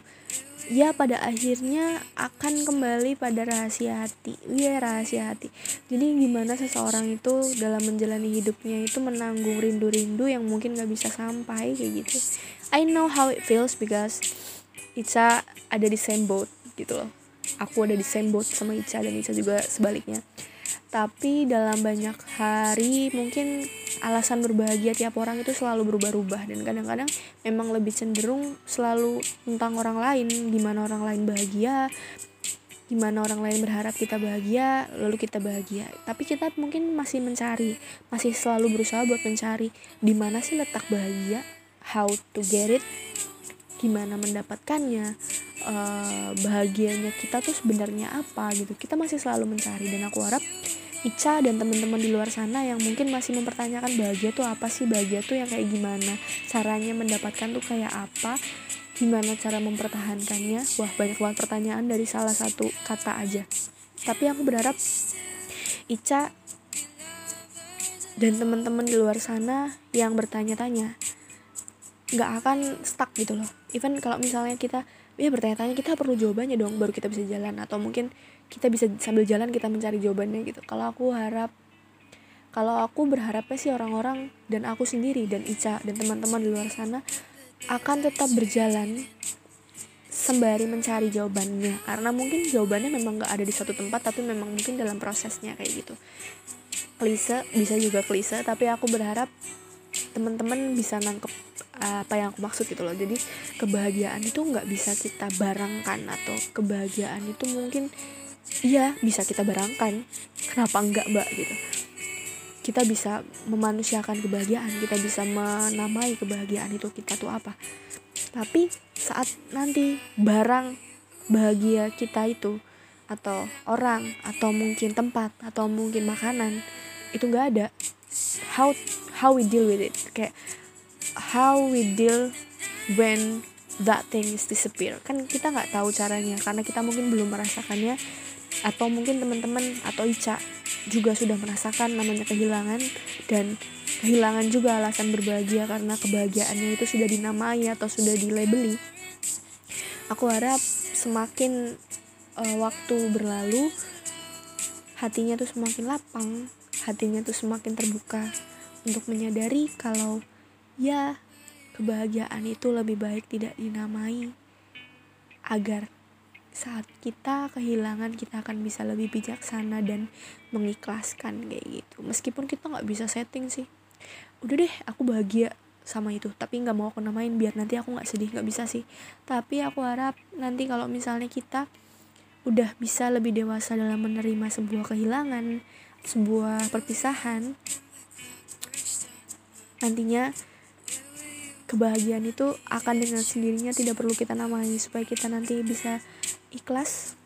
Speaker 1: Ya pada akhirnya akan kembali pada rahasia hati. Iya rahasia hati. Jadi gimana seseorang itu dalam menjalani hidupnya itu menanggung rindu-rindu yang mungkin gak bisa sampai kayak gitu. I know how it feels because Ica ada di same boat gitu loh. Aku ada di same boat sama Ica dan Ica juga sebaliknya. Tapi dalam banyak hari mungkin alasan berbahagia tiap orang itu selalu berubah-ubah. Dan kadang-kadang memang lebih cenderung selalu tentang orang lain. Gimana orang lain bahagia gimana orang lain berharap kita bahagia lalu kita bahagia. Tapi kita mungkin masih mencari masih selalu berusaha buat mencari di mana sih letak bahagia how to get it gimana mendapatkannya uh, bahagianya kita tuh sebenarnya apa gitu. Kita masih selalu mencari dan aku harap Ica dan teman-teman di luar sana yang mungkin masih mempertanyakan bahagia tuh apa sih? Bahagia tuh yang kayak gimana? Caranya mendapatkan tuh kayak apa? Gimana cara mempertahankannya? Wah banyak banget pertanyaan dari salah satu kata aja. Tapi aku berharap Ica dan teman-teman di luar sana yang bertanya-tanya nggak akan stuck gitu loh. Even kalau misalnya kita ya bertanya-tanya kita perlu jawabannya dong baru kita bisa jalan. Atau mungkin kita bisa sambil jalan kita mencari jawabannya gitu. Kalau aku harap kalau aku berharapnya sih orang-orang dan aku sendiri dan Ica dan teman-teman di luar sana akan tetap berjalan sembari mencari jawabannya. Karena mungkin jawabannya memang gak ada di satu tempat tapi memang mungkin dalam prosesnya kayak gitu. Klise bisa juga klise tapi aku berharap teman-teman bisa nangkep apa yang aku maksud gitu loh. Jadi kebahagiaan itu nggak bisa kita barangkan atau kebahagiaan itu mungkin iya bisa kita barangkan. Kenapa enggak mbak? Gitu. Kita bisa memanusiakan kebahagiaan kita bisa menamai kebahagiaan itu kita tuh apa. Tapi saat nanti barang bahagia kita itu atau orang atau mungkin tempat atau mungkin makanan itu nggak ada. How how we deal with it. Kayak how we deal when that thing is disappear. Kan kita nggak tahu caranya karena kita mungkin belum merasakannya atau mungkin teman-teman atau Ica juga sudah merasakan namanya kehilangan dan kehilangan juga alasan berbahagia karena kebahagiaannya itu sudah dinamai atau sudah dilabeli. Aku harap semakin uh, waktu berlalu hatinya tuh semakin lapang hatinya tuh semakin terbuka untuk menyadari kalau ya kebahagiaan itu lebih baik tidak dinamai agar saat kita kehilangan kita akan bisa lebih bijaksana dan mengikhlaskan kayak gitu. Meskipun kita nggak bisa setting sih. Udah deh aku bahagia sama itu. Tapi nggak mau aku namain biar nanti aku nggak sedih nggak bisa sih. Tapi aku harap nanti kalau misalnya kita udah bisa lebih dewasa dalam menerima sebuah kehilangan sebuah perpisahan nantinya kebahagiaan itu akan dengan sendirinya tidak perlu kita namai supaya kita nanti bisa ikhlas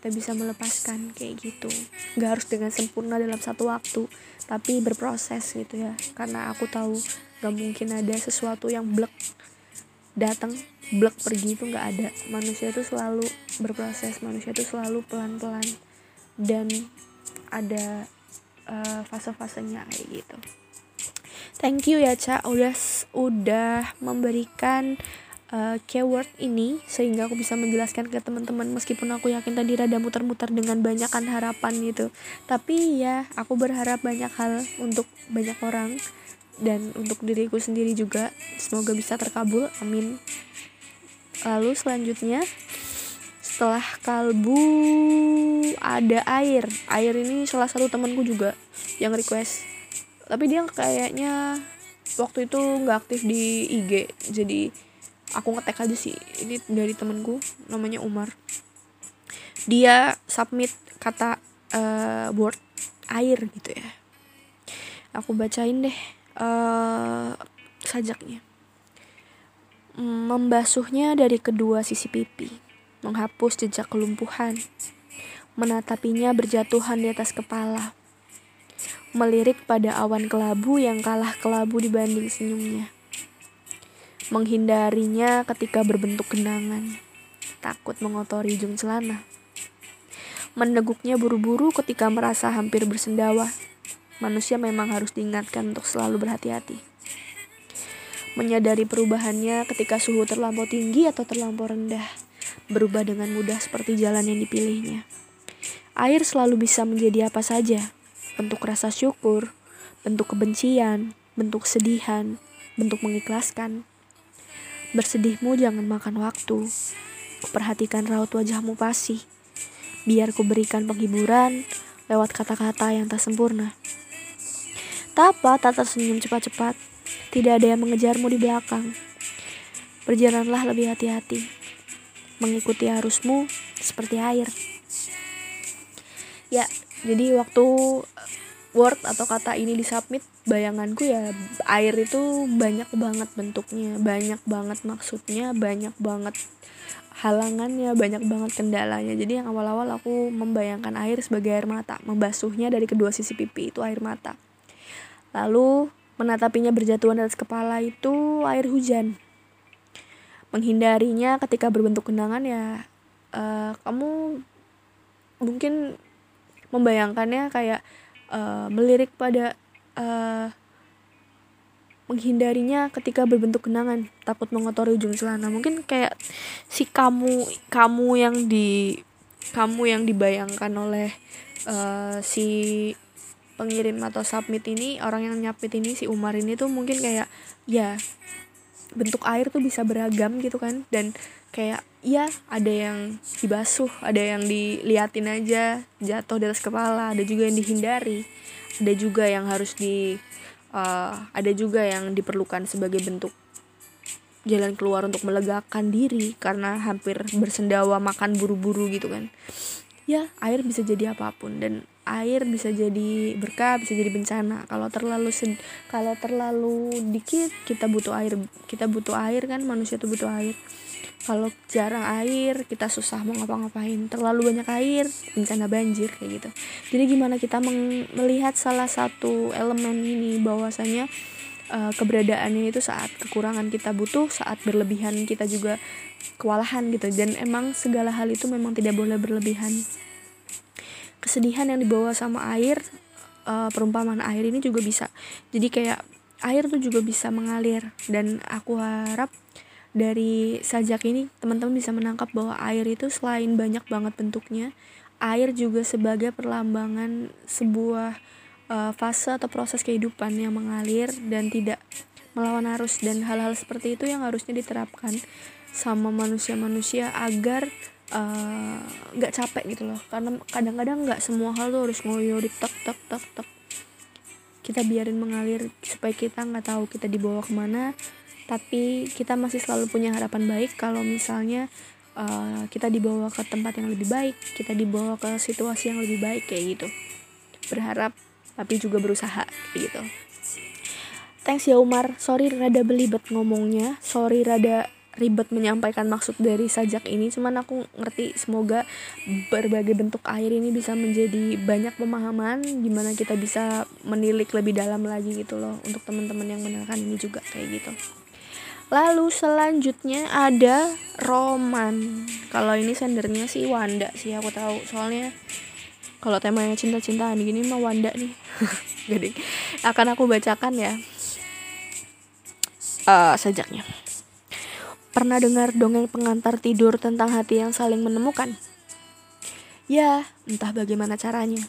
Speaker 1: kita bisa melepaskan kayak gitu. Nggak harus dengan sempurna dalam satu waktu tapi berproses gitu ya. Karena aku tahu gak mungkin ada sesuatu yang blek datang blek pergi itu nggak ada. Manusia itu selalu berproses manusia itu selalu pelan-pelan. Dan ada uh, fase-fasenya kayak gitu thank you ya cak udah udah memberikan uh, keyword ini sehingga aku bisa menjelaskan ke teman-teman meskipun aku yakin tadi rada muter-muter dengan banyakkan harapan gitu. Tapi ya aku berharap banyak hal untuk banyak orang dan untuk diriku sendiri juga. Semoga bisa terkabul amin. Lalu selanjutnya setelah kalbu ada air. Air ini salah satu temanku juga yang request tapi dia kayaknya waktu itu nggak aktif di IG jadi aku ngetek aja sih. Ini dari temenku namanya Umar. Dia submit kata uh, word air gitu ya. Aku bacain deh uh, sajaknya. Membasuhnya dari kedua sisi pipi menghapus jejak kelumpuhan menatapinya berjatuhan di atas kepala melirik pada awan kelabu yang kalah kelabu dibanding senyumnya. Menghindarinya ketika berbentuk genangan, takut mengotori ujung celana. Meneguknya buru-buru ketika merasa hampir bersendawa. Manusia memang harus diingatkan untuk selalu berhati-hati. Menyadari perubahannya ketika suhu terlampau tinggi atau terlampau rendah, berubah dengan mudah seperti jalan yang dipilihnya. Air selalu bisa menjadi apa saja, bentuk rasa syukur, bentuk kebencian, bentuk sedihan, bentuk mengikhlaskan. Bersedihmu jangan makan waktu. Perhatikan raut wajahmu pasti. Biar ku berikan penghiburan lewat kata-kata yang tak sempurna. Tapa tak tersenyum cepat-cepat. Tidak ada yang mengejarmu di belakang. Berjalanlah lebih hati-hati. Mengikuti arusmu seperti air. Ya, jadi waktu word atau kata ini disubmit bayanganku ya air itu banyak banget bentuknya banyak banget maksudnya banyak banget halangannya banyak banget kendalanya. Jadi yang awal-awal aku membayangkan air sebagai air mata membasuhnya dari kedua sisi pipi itu air mata. Lalu menatapinya berjatuhan atas kepala itu air hujan. Menghindarinya ketika berbentuk kenangan ya uh, kamu mungkin membayangkannya kayak uh, melirik pada uh, menghindarinya ketika berbentuk kenangan takut mengotori ujung celana. Mungkin kayak si kamu kamu yang di kamu yang dibayangkan oleh uh, si pengirim atau submit ini orang yang nyapit ini si Umar ini tuh mungkin kayak ya bentuk air tuh bisa beragam gitu kan. Dan kayak ya ada yang dibasuh ada yang diliatin aja jatuh di atas kepala ada juga yang dihindari. Ada juga yang harus di uh, ada juga yang diperlukan sebagai bentuk jalan keluar untuk melegakan diri karena hampir bersendawa makan buru-buru gitu kan. Ya air bisa jadi apa pun dan air bisa jadi berkah bisa jadi bencana. Kalau terlalu sed kalau terlalu dikit kita butuh air kita butuh air kan manusia tuh butuh air kalau jarang air kita susah mau ngapa-ngapain. Terlalu banyak air bencana banjir kayak gitu. Jadi gimana kita melihat salah satu elemen ini bahwasanya uh, keberadaannya itu saat kekurangan kita butuh saat berlebihan kita juga kewalahan gitu. Dan emang segala hal itu memang tidak boleh berlebihan. Kesedihan yang dibawa sama air uh, perumpamaan air ini juga bisa. Jadi kayak air tuh juga bisa mengalir. Dan aku harap dari sajak ini teman-teman bisa menangkap bahwa air itu selain banyak banget bentuknya air juga sebagai perlambangan sebuah uh, fase atau proses kehidupan yang mengalir dan tidak melawan arus. Dan hal-hal seperti itu yang harusnya diterapkan sama manusia-manusia agar eh, nggak uh, capek gitu loh. Karena kadang-kadang nggak semua hal tuh harus ngoyo di tek tek tek tek. Kita biarin mengalir supaya kita nggak tahu kita dibawa ke mana tapi kita masih selalu punya harapan baik kalau misalnya uh, kita dibawa ke tempat yang lebih baik kita dibawa ke situasi yang lebih baik kayak gitu. Berharap tapi juga berusaha kayak gitu. Thanks ya Umar. Sorry rada belibet ngomongnya. Sorry rada ribet menyampaikan maksud dari sajak ini. Cuman aku ngerti semoga berbagai bentuk air ini bisa menjadi banyak pemahaman gimana kita bisa menilik lebih dalam lagi gitu loh untuk teman-teman yang mendengarkan ini juga kayak gitu Lalu selanjutnya ada Roman. Kalau ini sendernya sih Wanda sih aku tahu. Soalnya kalau temanya cinta-cintaan gini mah Wanda nih. Jadi akan aku bacakan ya. Uh, sejaknya. Pernah dengar dongeng pengantar tidur tentang hati yang saling menemukan? Ya, entah bagaimana caranya.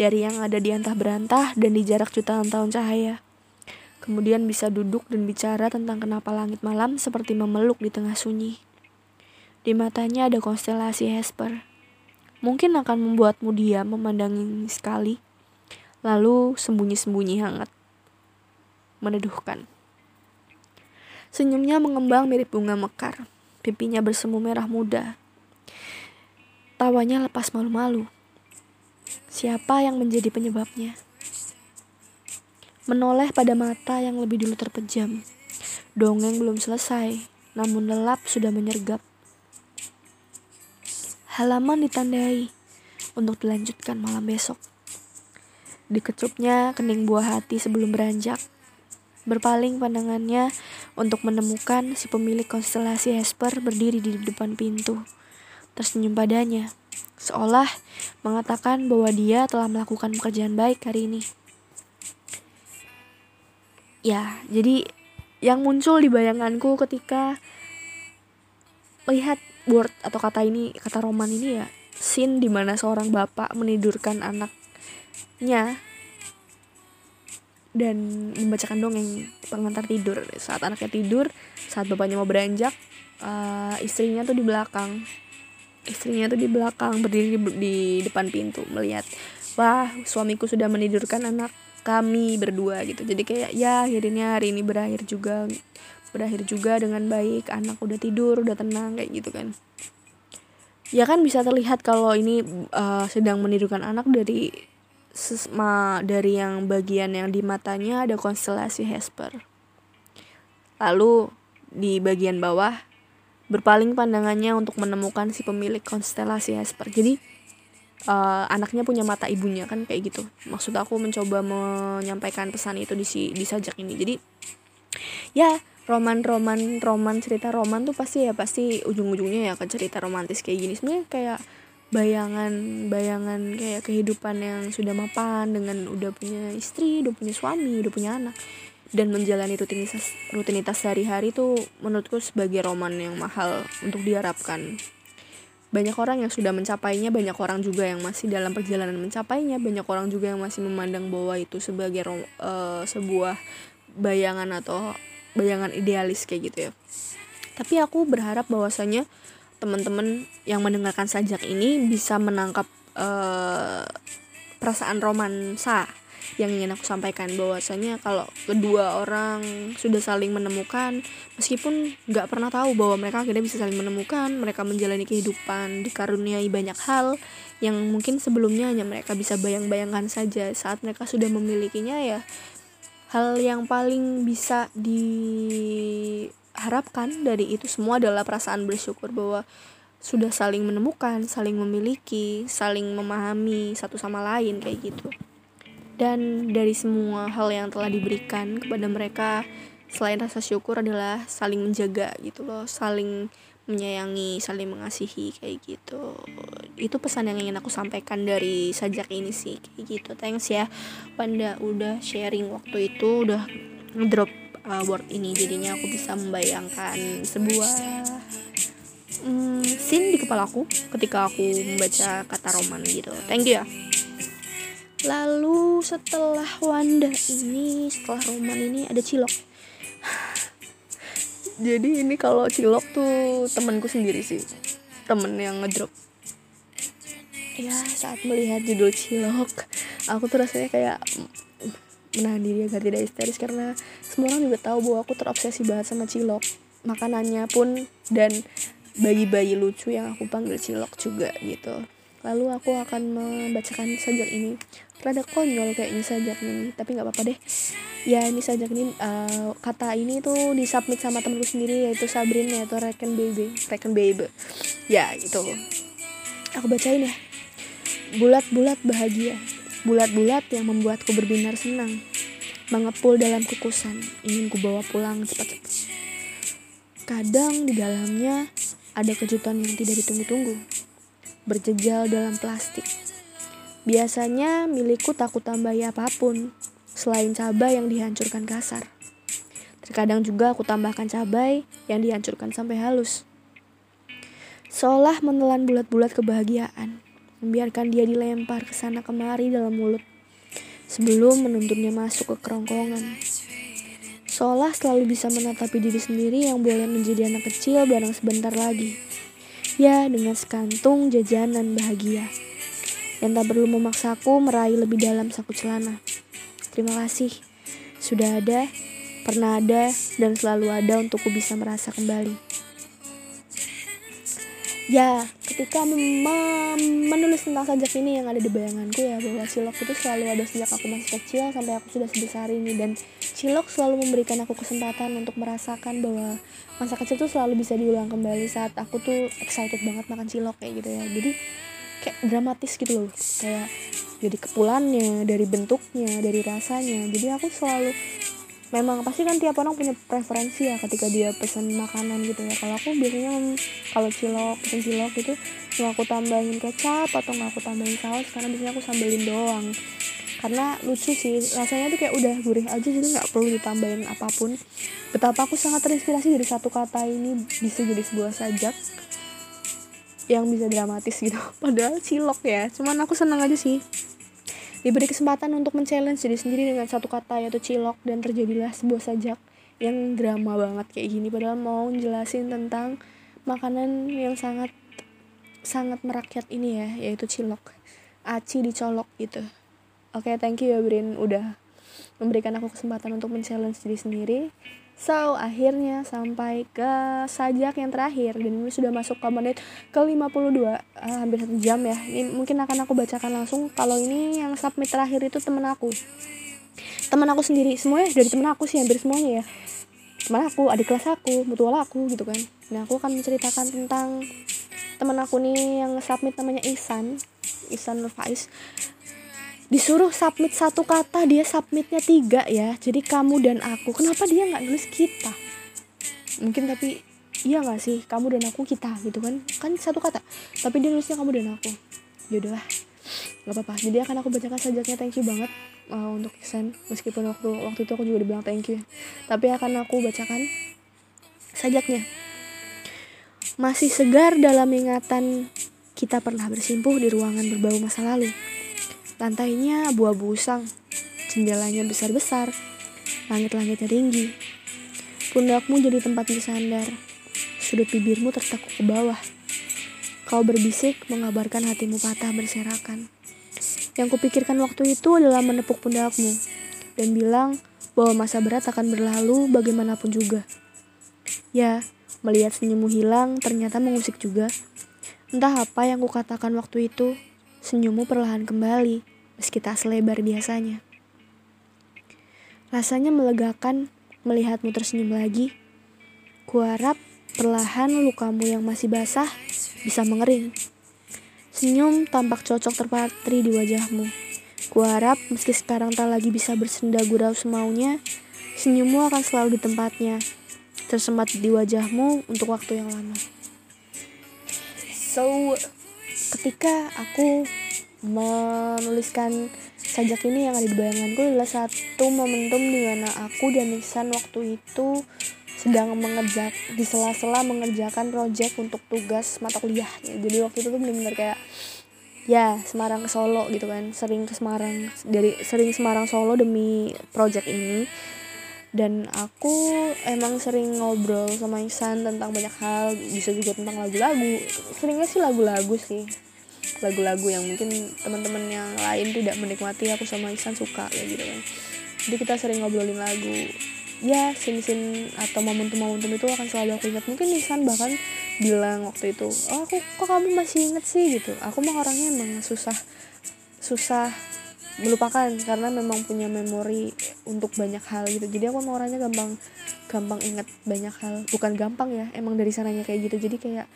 Speaker 1: Dari yang ada di antah berantah dan di jarak jutaan tahun cahaya Kemudian bisa duduk dan bicara tentang kenapa langit malam seperti memeluk di tengah sunyi. Di matanya ada konstelasi Hesper. Mungkin akan membuatmu diam memandangi sekali, lalu sembunyi-sembunyi hangat. Meneduhkan. Senyumnya mengembang mirip bunga mekar, pipinya bersemu merah muda. Tawanya lepas malu-malu. Siapa yang menjadi penyebabnya? Menoleh pada mata yang lebih dulu terpejam. Dongeng belum selesai, namun lelap sudah menyergap. Halaman ditandai untuk dilanjutkan malam besok. Dikecupnya kening buah hati sebelum beranjak. Berpaling pandangannya untuk menemukan si pemilik konstelasi Hesper berdiri di depan pintu. Tersenyum padanya, seolah mengatakan bahwa dia telah melakukan pekerjaan baik hari ini ya jadi yang muncul di bayanganku ketika lihat word atau kata ini kata roman ini ya scene di mana seorang bapak menidurkan anaknya dan membacakan dongeng pengantar tidur. Saat anaknya tidur saat bapaknya mau beranjak uh, istrinya tuh di belakang. Istrinya tuh di belakang berdiri di, di depan pintu melihat wah suamiku sudah menidurkan anak kami berdua gitu. Jadi kayak ya akhirnya hari ini berakhir juga berakhir juga dengan baik. Anak udah tidur udah tenang kayak gitu kan. Ya kan bisa terlihat kalau ini uh, sedang menidurkan anak dari sesma dari yang bagian yang di matanya ada konstelasi Hesper. Lalu di bagian bawah berpaling pandangannya untuk menemukan si pemilik konstelasi Hesper. Jadi uh, anaknya punya mata ibunya kan kayak gitu. Maksud aku mencoba menyampaikan pesan itu di si di sajak ini. Jadi ya roman roman roman cerita roman tuh pasti ya pasti ujung ujungnya ya ke cerita romantis kayak gini. Sebenarnya kayak bayangan bayangan kayak kehidupan yang sudah mapan dengan udah punya istri udah punya suami udah punya anak. Dan menjalani rutinitas rutinitas sehari-hari tuh menurutku sebagai roman yang mahal untuk diharapkan banyak orang yang sudah mencapainya banyak orang juga yang masih dalam perjalanan mencapainya banyak orang juga yang masih memandang bahwa itu sebagai uh, sebuah bayangan atau bayangan idealis kayak gitu ya. Tapi aku berharap bahwasanya teman-teman yang mendengarkan sajak ini bisa menangkap uh, perasaan romansa yang ingin aku sampaikan bahwasanya kalau kedua orang sudah saling menemukan meskipun nggak pernah tahu bahwa mereka akhirnya bisa saling menemukan mereka menjalani kehidupan dikaruniai banyak hal yang mungkin sebelumnya hanya mereka bisa bayang-bayangkan saja. Saat mereka sudah memilikinya ya hal yang paling bisa diharapkan dari itu semua adalah perasaan bersyukur bahwa sudah saling menemukan, saling memiliki, saling memahami satu sama lain kayak gitu dan dari semua hal yang telah diberikan kepada mereka selain rasa syukur adalah saling menjaga gitu loh saling menyayangi saling mengasihi kayak gitu. Itu pesan yang ingin aku sampaikan dari sajak ini sih kayak gitu. Thanks ya Panda udah sharing waktu itu udah drop uh, word ini. Jadinya aku bisa membayangkan sebuah um, scene di kepala aku ketika aku membaca kata roman gitu. Thank you ya lalu setelah Wanda ini setelah roman ini ada cilok. Jadi ini kalau cilok tuh temanku sendiri sih. Temen yang ngedrop. Ya saat melihat judul cilok aku tuh rasanya kayak menahan diri agar tidak histeris karena semua orang juga tahu bahwa aku terobsesi banget sama cilok. Makanannya pun dan bayi-bayi lucu yang aku panggil cilok juga gitu. Lalu aku akan membacakan sajak ini rada konyol kayaknya sajak ini tapi nggak apa-apa deh. Ya ini sajak uh, kata ini tuh disubmit sama temenku sendiri yaitu Sabrina atau Reken Baby Reken Baby ya itu aku bacain ya. Bulat-bulat bahagia, bulat-bulat yang membuatku berbinar senang, mengepul dalam kukusan, ingin ku bawa pulang cepat-cepat. Kadang di dalamnya ada kejutan yang tidak ditunggu-tunggu, berjejal dalam plastik. Biasanya milikku takut tambahi apa pun, selain cabai yang dihancurkan kasar. Terkadang juga aku tambahkan cabai yang dihancurkan sampai halus. Seolah menelan bulat-bulat kebahagiaan membiarkan dia dilempar ke sana kemari dalam mulut sebelum menuntunnya masuk ke kerongkongan. Seolah selalu bisa menatapi diri sendiri yang boleh menjadi anak kecil barang sebentar lagi. Ya, dengan sekantung jajanan bahagia. Yang tak perlu memaksaku meraih lebih dalam saku celana. Terima kasih. Sudah ada, pernah ada, dan selalu ada untukku bisa merasa kembali ya ketika menulis tentang sajak ini yang ada di bayanganku ya bahwa cilok itu selalu ada sejak aku masih kecil sampai aku sudah sebesar ini dan cilok selalu memberikan aku kesempatan untuk merasakan bahwa masa kecil itu selalu bisa diulang kembali saat aku tuh excited banget makan cilok kayak gitu ya jadi kayak dramatis gitu loh. Kayak jadi kepulannya dari bentuknya dari rasanya. Jadi aku selalu memang pasti kan tiap orang punya preferensi ya ketika dia pesan makanan gitu ya. Kalau aku biasanya kalau cilok pesen cilok gitu nggak aku tambahin kecap atau nggak aku tambahin saus karena biasanya aku sambelin doang. Karena lucu sih rasanya tuh kayak udah gurih aja jadi nggak perlu ditambahin apa pun. Betapa aku sangat terinspirasi dari satu kata ini bisa jadi sebuah sajak yang bisa dramatis gitu. Padahal cilok ya cuman aku seneng aja sih. Diberi kesempatan untuk men-challenge diri sendiri dengan satu kata yaitu cilok dan terjadilah sebuah sajak yang drama banget kayak gini. Padahal mau jelasin tentang makanan yang sangat sangat merakyat ini ya yaitu cilok. Aci dicolok gitu. Oke okay, thank you ya Brin udah memberikan aku kesempatan untuk men-challenge diri sendiri So, akhirnya sampai ke sajak yang terakhir dan ini sudah masuk ke menit ke 52 uh, ah, hampir satu jam ya. Ini mungkin akan aku bacakan langsung. Kalau ini yang submit terakhir itu temen aku. Temen aku sendiri, semuanya dari temen aku sih hampir semuanya ya. Temen aku, adik kelas aku, mutual aku gitu kan. Nah, aku akan menceritakan tentang temen aku nih yang submit namanya Isan, Isan Faiz disuruh submit satu kata dia submitnya tiga ya. Jadi kamu dan aku. Kenapa dia nggak nulis kita? Mungkin tapi iya nggak sih? Kamu dan aku kita gitu kan? Kan satu kata. Tapi dia nulisnya kamu dan aku. Yaudahlah nggak apa-apa. Jadi akan aku bacakan sajaknya. Thank you banget uh, untuk Iksan meskipun waktu waktu itu aku juga dibilang thank you tapi akan aku bacakan sajaknya. Masih segar dalam ingatan kita pernah bersimpuh di ruangan berbau masa lalu Lantainya abu-abu usang, jendelanya besar-besar, langit-langitnya tinggi. Pundakmu jadi tempat bersandar, sudut bibirmu tertekuk ke bawah. Kau berbisik mengabarkan hatimu patah berserakan. Yang kupikirkan waktu itu adalah menepuk pundakmu dan bilang bahwa masa berat akan berlalu bagaimanapun juga. Ya, melihat senyummu hilang ternyata mengusik juga. Entah apa yang kukatakan waktu itu, Senyummu perlahan kembali, meski tak selebar biasanya. Rasanya melegakan melihatmu tersenyum lagi. Kuharap perlahan lukamu yang masih basah bisa mengering. Senyum tampak cocok terpatri di wajahmu. Kuharap meski sekarang tak lagi bisa bersenda gurau semaunya, senyummu akan selalu di tempatnya, tersemat di wajahmu untuk waktu yang lama. So, ketika aku menuliskan sajak ini yang ada di bayanganku adalah satu momentum di mana aku dan Iksan waktu itu sedang mengerjak di sela-sela mengerjakan project untuk tugas mata kuliahnya jadi waktu itu tuh benar-benar kayak ya Semarang ke Solo gitu kan. Sering ke Semarang dari sering Semarang Solo demi project ini dan aku emang sering ngobrol sama Iksan tentang banyak hal bisa juga tentang lagu-lagu. Seringnya sih lagu-lagu sih. Lagu-lagu yang mungkin teman-teman yang lain tidak menikmati aku sama Iksan suka ya gitu kan. Jadi kita sering ngobrolin lagu. Ya sin-sin atau momentum-momentum itu akan selalu aku ingat. Mungkin Iksan bahkan bilang waktu itu oh aku kok kamu masih inget sih? Gitu. Aku mah orangnya emang susah susah melupakan karena memang punya memori untuk banyak hal gitu. Jadi aku orangnya gampang gampang inget banyak hal. Bukan gampang ya emang dari sananya kayak gitu. Jadi kayak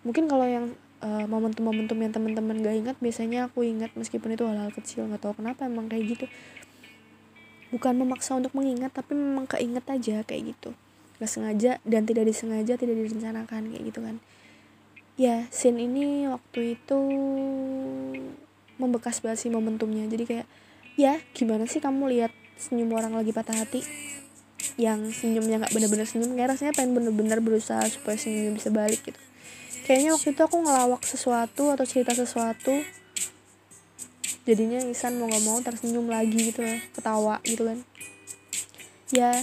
Speaker 1: mungkin kalau yang uh, momentum-momentum yang teman-teman gak ingat biasanya aku ingat meskipun itu hal-hal kecil nggak tahu kenapa emang kayak gitu. Bukan memaksa untuk mengingat tapi memang keinget aja kayak gitu. Gak sengaja dan tidak disengaja tidak direncanakan kayak gitu kan. Ya scene ini waktu itu membekas banget sih momentumnya. Jadi kayak ya gimana sih kamu lihat senyum orang lagi patah hati? Yang senyumnya nggak bener-bener senyum kayak rasanya pengen bener-bener berusaha supaya senyumnya bisa balik gitu. Kayaknya waktu itu aku ngelawak sesuatu atau cerita sesuatu jadinya Isan mau nggak mau tersenyum lagi gitu lah ketawa gitu kan. Ya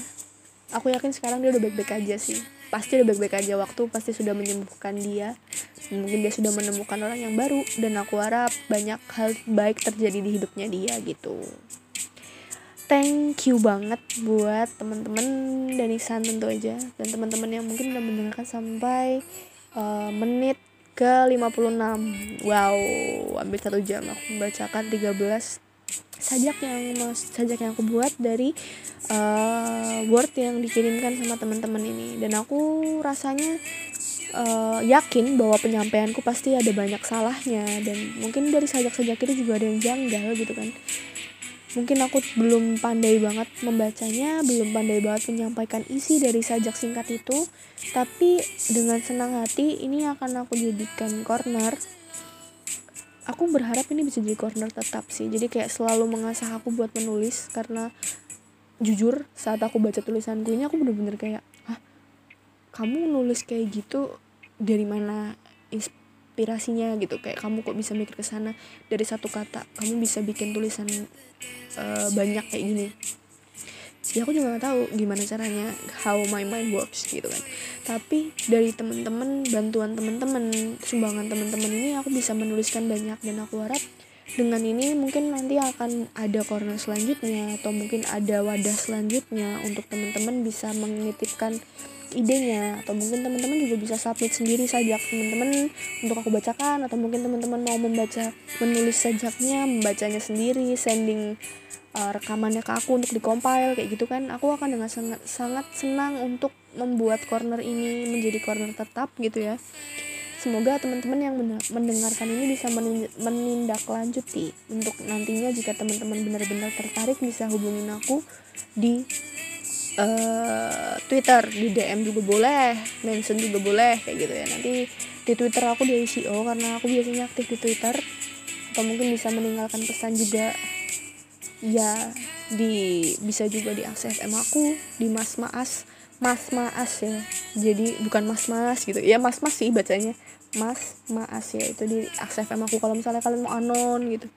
Speaker 1: aku yakin sekarang dia udah baik-baik aja sih pasti udah baik-baik aja. Waktu pasti sudah menyembuhkan dia. Mungkin dia sudah menemukan orang yang baru. Dan aku harap banyak hal baik terjadi di hidupnya dia gitu. Thank you banget buat teman-teman dan Iksan tentu aja. Dan teman-teman yang mungkin udah mendengarkan sampai uh, menit ke 56 wow hampir satu jam. Aku membacakan 13 sajak yang sajak yang aku buat dari uh, word yang dikirimkan sama teman-teman ini. Dan aku rasanya uh, yakin bahwa penyampaianku pasti ada banyak salahnya. Dan mungkin dari sajak-sajak itu juga ada yang janggal gitu kan. Mungkin aku belum pandai banget membacanya belum pandai banget menyampaikan isi dari sajak singkat itu. Tapi dengan senang hati ini akan aku jadikan corner aku berharap ini bisa jadi corner tetap sih. Jadi kayak selalu mengasah aku buat menulis karena jujur saat aku baca tulisanku ini aku bener-bener kayak ah kamu nulis kayak gitu dari mana inspirasinya? Gitu. Kayak kamu kok bisa mikir ke sana? Dari satu kata kamu bisa bikin tulisan uh, banyak kayak gini ya aku juga nggak tahu gimana caranya how my mind works gitu kan. Tapi dari temen-temen bantuan temen-temen sumbangan temen-temen ini aku bisa menuliskan banyak dan aku harap dengan ini mungkin nanti akan ada corner selanjutnya atau mungkin ada wadah selanjutnya untuk teman-teman bisa menitipkan idenya. Atau mungkin teman-teman juga bisa submit sendiri sajak teman-teman untuk aku bacakan. Atau mungkin teman-teman mau membaca menulis sajaknya membacanya sendiri sending uh, rekamannya ke aku untuk dikompil kayak gitu kan. Aku akan dengan sangat sangat senang untuk membuat corner ini menjadi corner tetap gitu ya. Semoga teman-teman yang mendengarkan ini bisa menindaklanjuti untuk nantinya jika teman-teman benar-benar tertarik bisa hubungin aku di uh, Twitter. Di DM juga boleh mention juga boleh kayak gitu ya. Nanti di Twitter aku di ICO karena aku biasanya aktif di Twitter. Atau mungkin bisa meninggalkan pesan juga ya di bisa juga di akses FM aku di Mas Maas Mas Maas ya. Jadi bukan Mas Mas gitu. Ya Mas Mas sih bacanya. Mas Maas ya itu di akses FM aku. Kalau misalnya kalian mau anon gitu.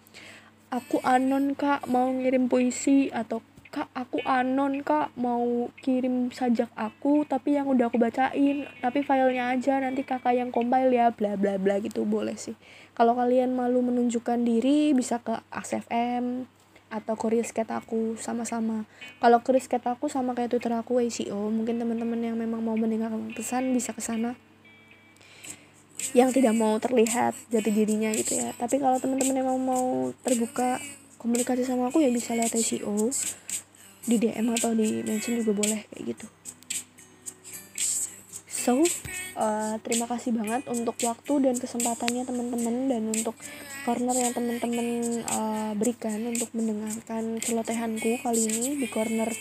Speaker 1: Aku anon kak mau ngirim puisi. Atau kak aku anon kak mau kirim sajak aku tapi yang udah aku bacain. Tapi filenya aja nanti kakak yang compile ya bla bla bla gitu. Boleh sih. Kalau kalian malu menunjukkan diri bisa ke AXFM atau ke risket aku sama-sama. Kalau ke risket aku sama kayak twitter aku ACO mungkin teman-teman yang memang mau meninggalkan pesan bisa ke sana. Yang tidak mau terlihat jati dirinya gitu ya. Tapi kalau teman-teman yang mau mau terbuka komunikasi sama aku ya bisa lihat ACO di DM atau di mention juga boleh kayak gitu so uh, terima kasih banget untuk waktu dan kesempatannya teman-teman dan untuk corner yang teman-teman uh, berikan untuk mendengarkan celotehanku kali ini di corner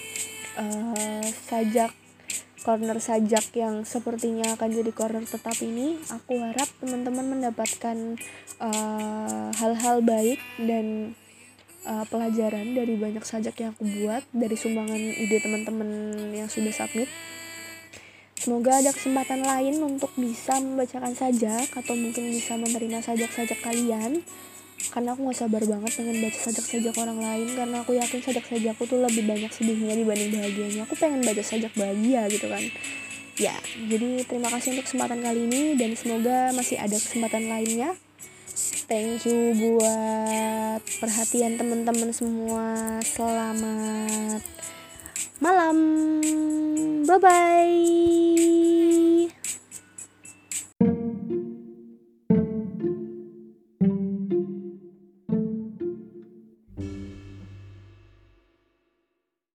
Speaker 1: uh, sajak corner sajak yang sepertinya akan jadi corner tetap ini. Aku harap teman-teman mendapatkan hal-hal uh, baik dan uh, pelajaran dari banyak sajak yang aku buat dari sumbangan ide teman-teman yang sudah submit Semoga ada kesempatan lain untuk bisa membacakan sajak atau mungkin bisa menerima sajak-sajak kalian. Karena aku gak sabar banget pengen baca sajak-sajak orang lain karena aku yakin sajak-sajakku tuh lebih banyak sedihnya dibanding bahagianya. Aku pengen baca sajak bahagia gitu kan. Ya jadi terima kasih untuk kesempatan kali ini dan semoga masih ada kesempatan lainnya. Thank you buat perhatian teman-teman semua. Selamat malam. Bye bye.